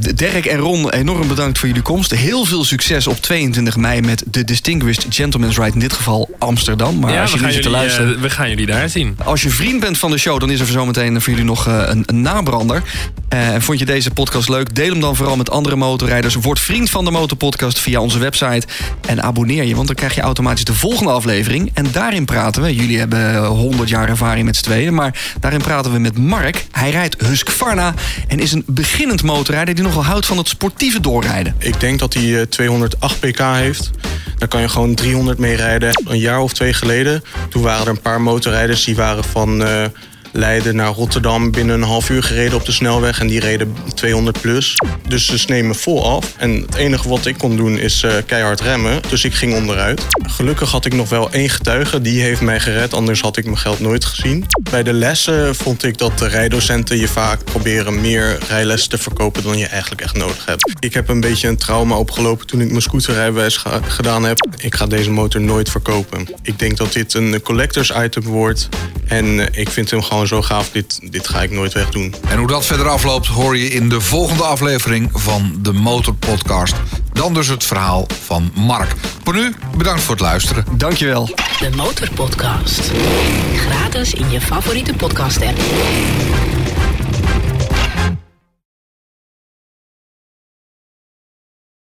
*laughs* Dirk en Ron, enorm bedankt voor jullie komst. Heel veel succes op 22 mei met de Distinguished Gentleman's Ride. In dit geval Amsterdam. Maar Ja, als je nu zit te jullie, luisteren... we gaan jullie daar zien. Als je vriend bent van de show, dan is er zometeen voor jullie nog een, een nabrander. Eh, En vond je deze podcast leuk? Deel hem dan vooral met andere motorrijders. Word vriend van de Motorpodcast via onze website. En abonneer je, want dan krijg je automatisch de volgende aflevering. En daarin praten we. Jullie hebben eh, 100 jaar ervaring met z'n tweeën. Maar daarin praten we met Mark. Hij rijdt Husqvarna en is een beginnend motorrijder... die nogal houdt van het sportieve doorrijden. Ik denk dat hij eh, 208 pk heeft. Daar kan je gewoon 300 mee rijden. Een jaar of twee geleden, toen waren er een paar motorrijders... die waren van eh, Leiden naar Rotterdam binnen een half uur gereden op de snelweg. En die reden 200 plus. Dus ze sneden me vol af. En het enige wat ik kon doen is eh, keihard remmen. Dus ik ging onderuit. Gelukkig had ik nog wel één getuige. Die heeft mij gered, anders had ik mijn geld nooit gezien. Bij de lessen vond ik dat de rijdocenten je vaak proberen meer rijlessen te verkopen dan je eigenlijk echt nodig hebt. Ik heb een beetje een trauma opgelopen toen ik mijn scooterrijbewijs gedaan heb. Ik ga deze motor nooit verkopen. Ik denk dat dit een collectors item wordt. En eh, ik vind hem gewoon zo gaaf. Dit, dit ga ik nooit wegdoen. En hoe dat verder afloopt hoor je in de volgende aflevering van de Motor Podcast. Dan dus het verhaal van Mark. Voor nu, bedankt voor het luisteren. Dankjewel. De Motorpodcast. Gratis in je favoriete podcast app.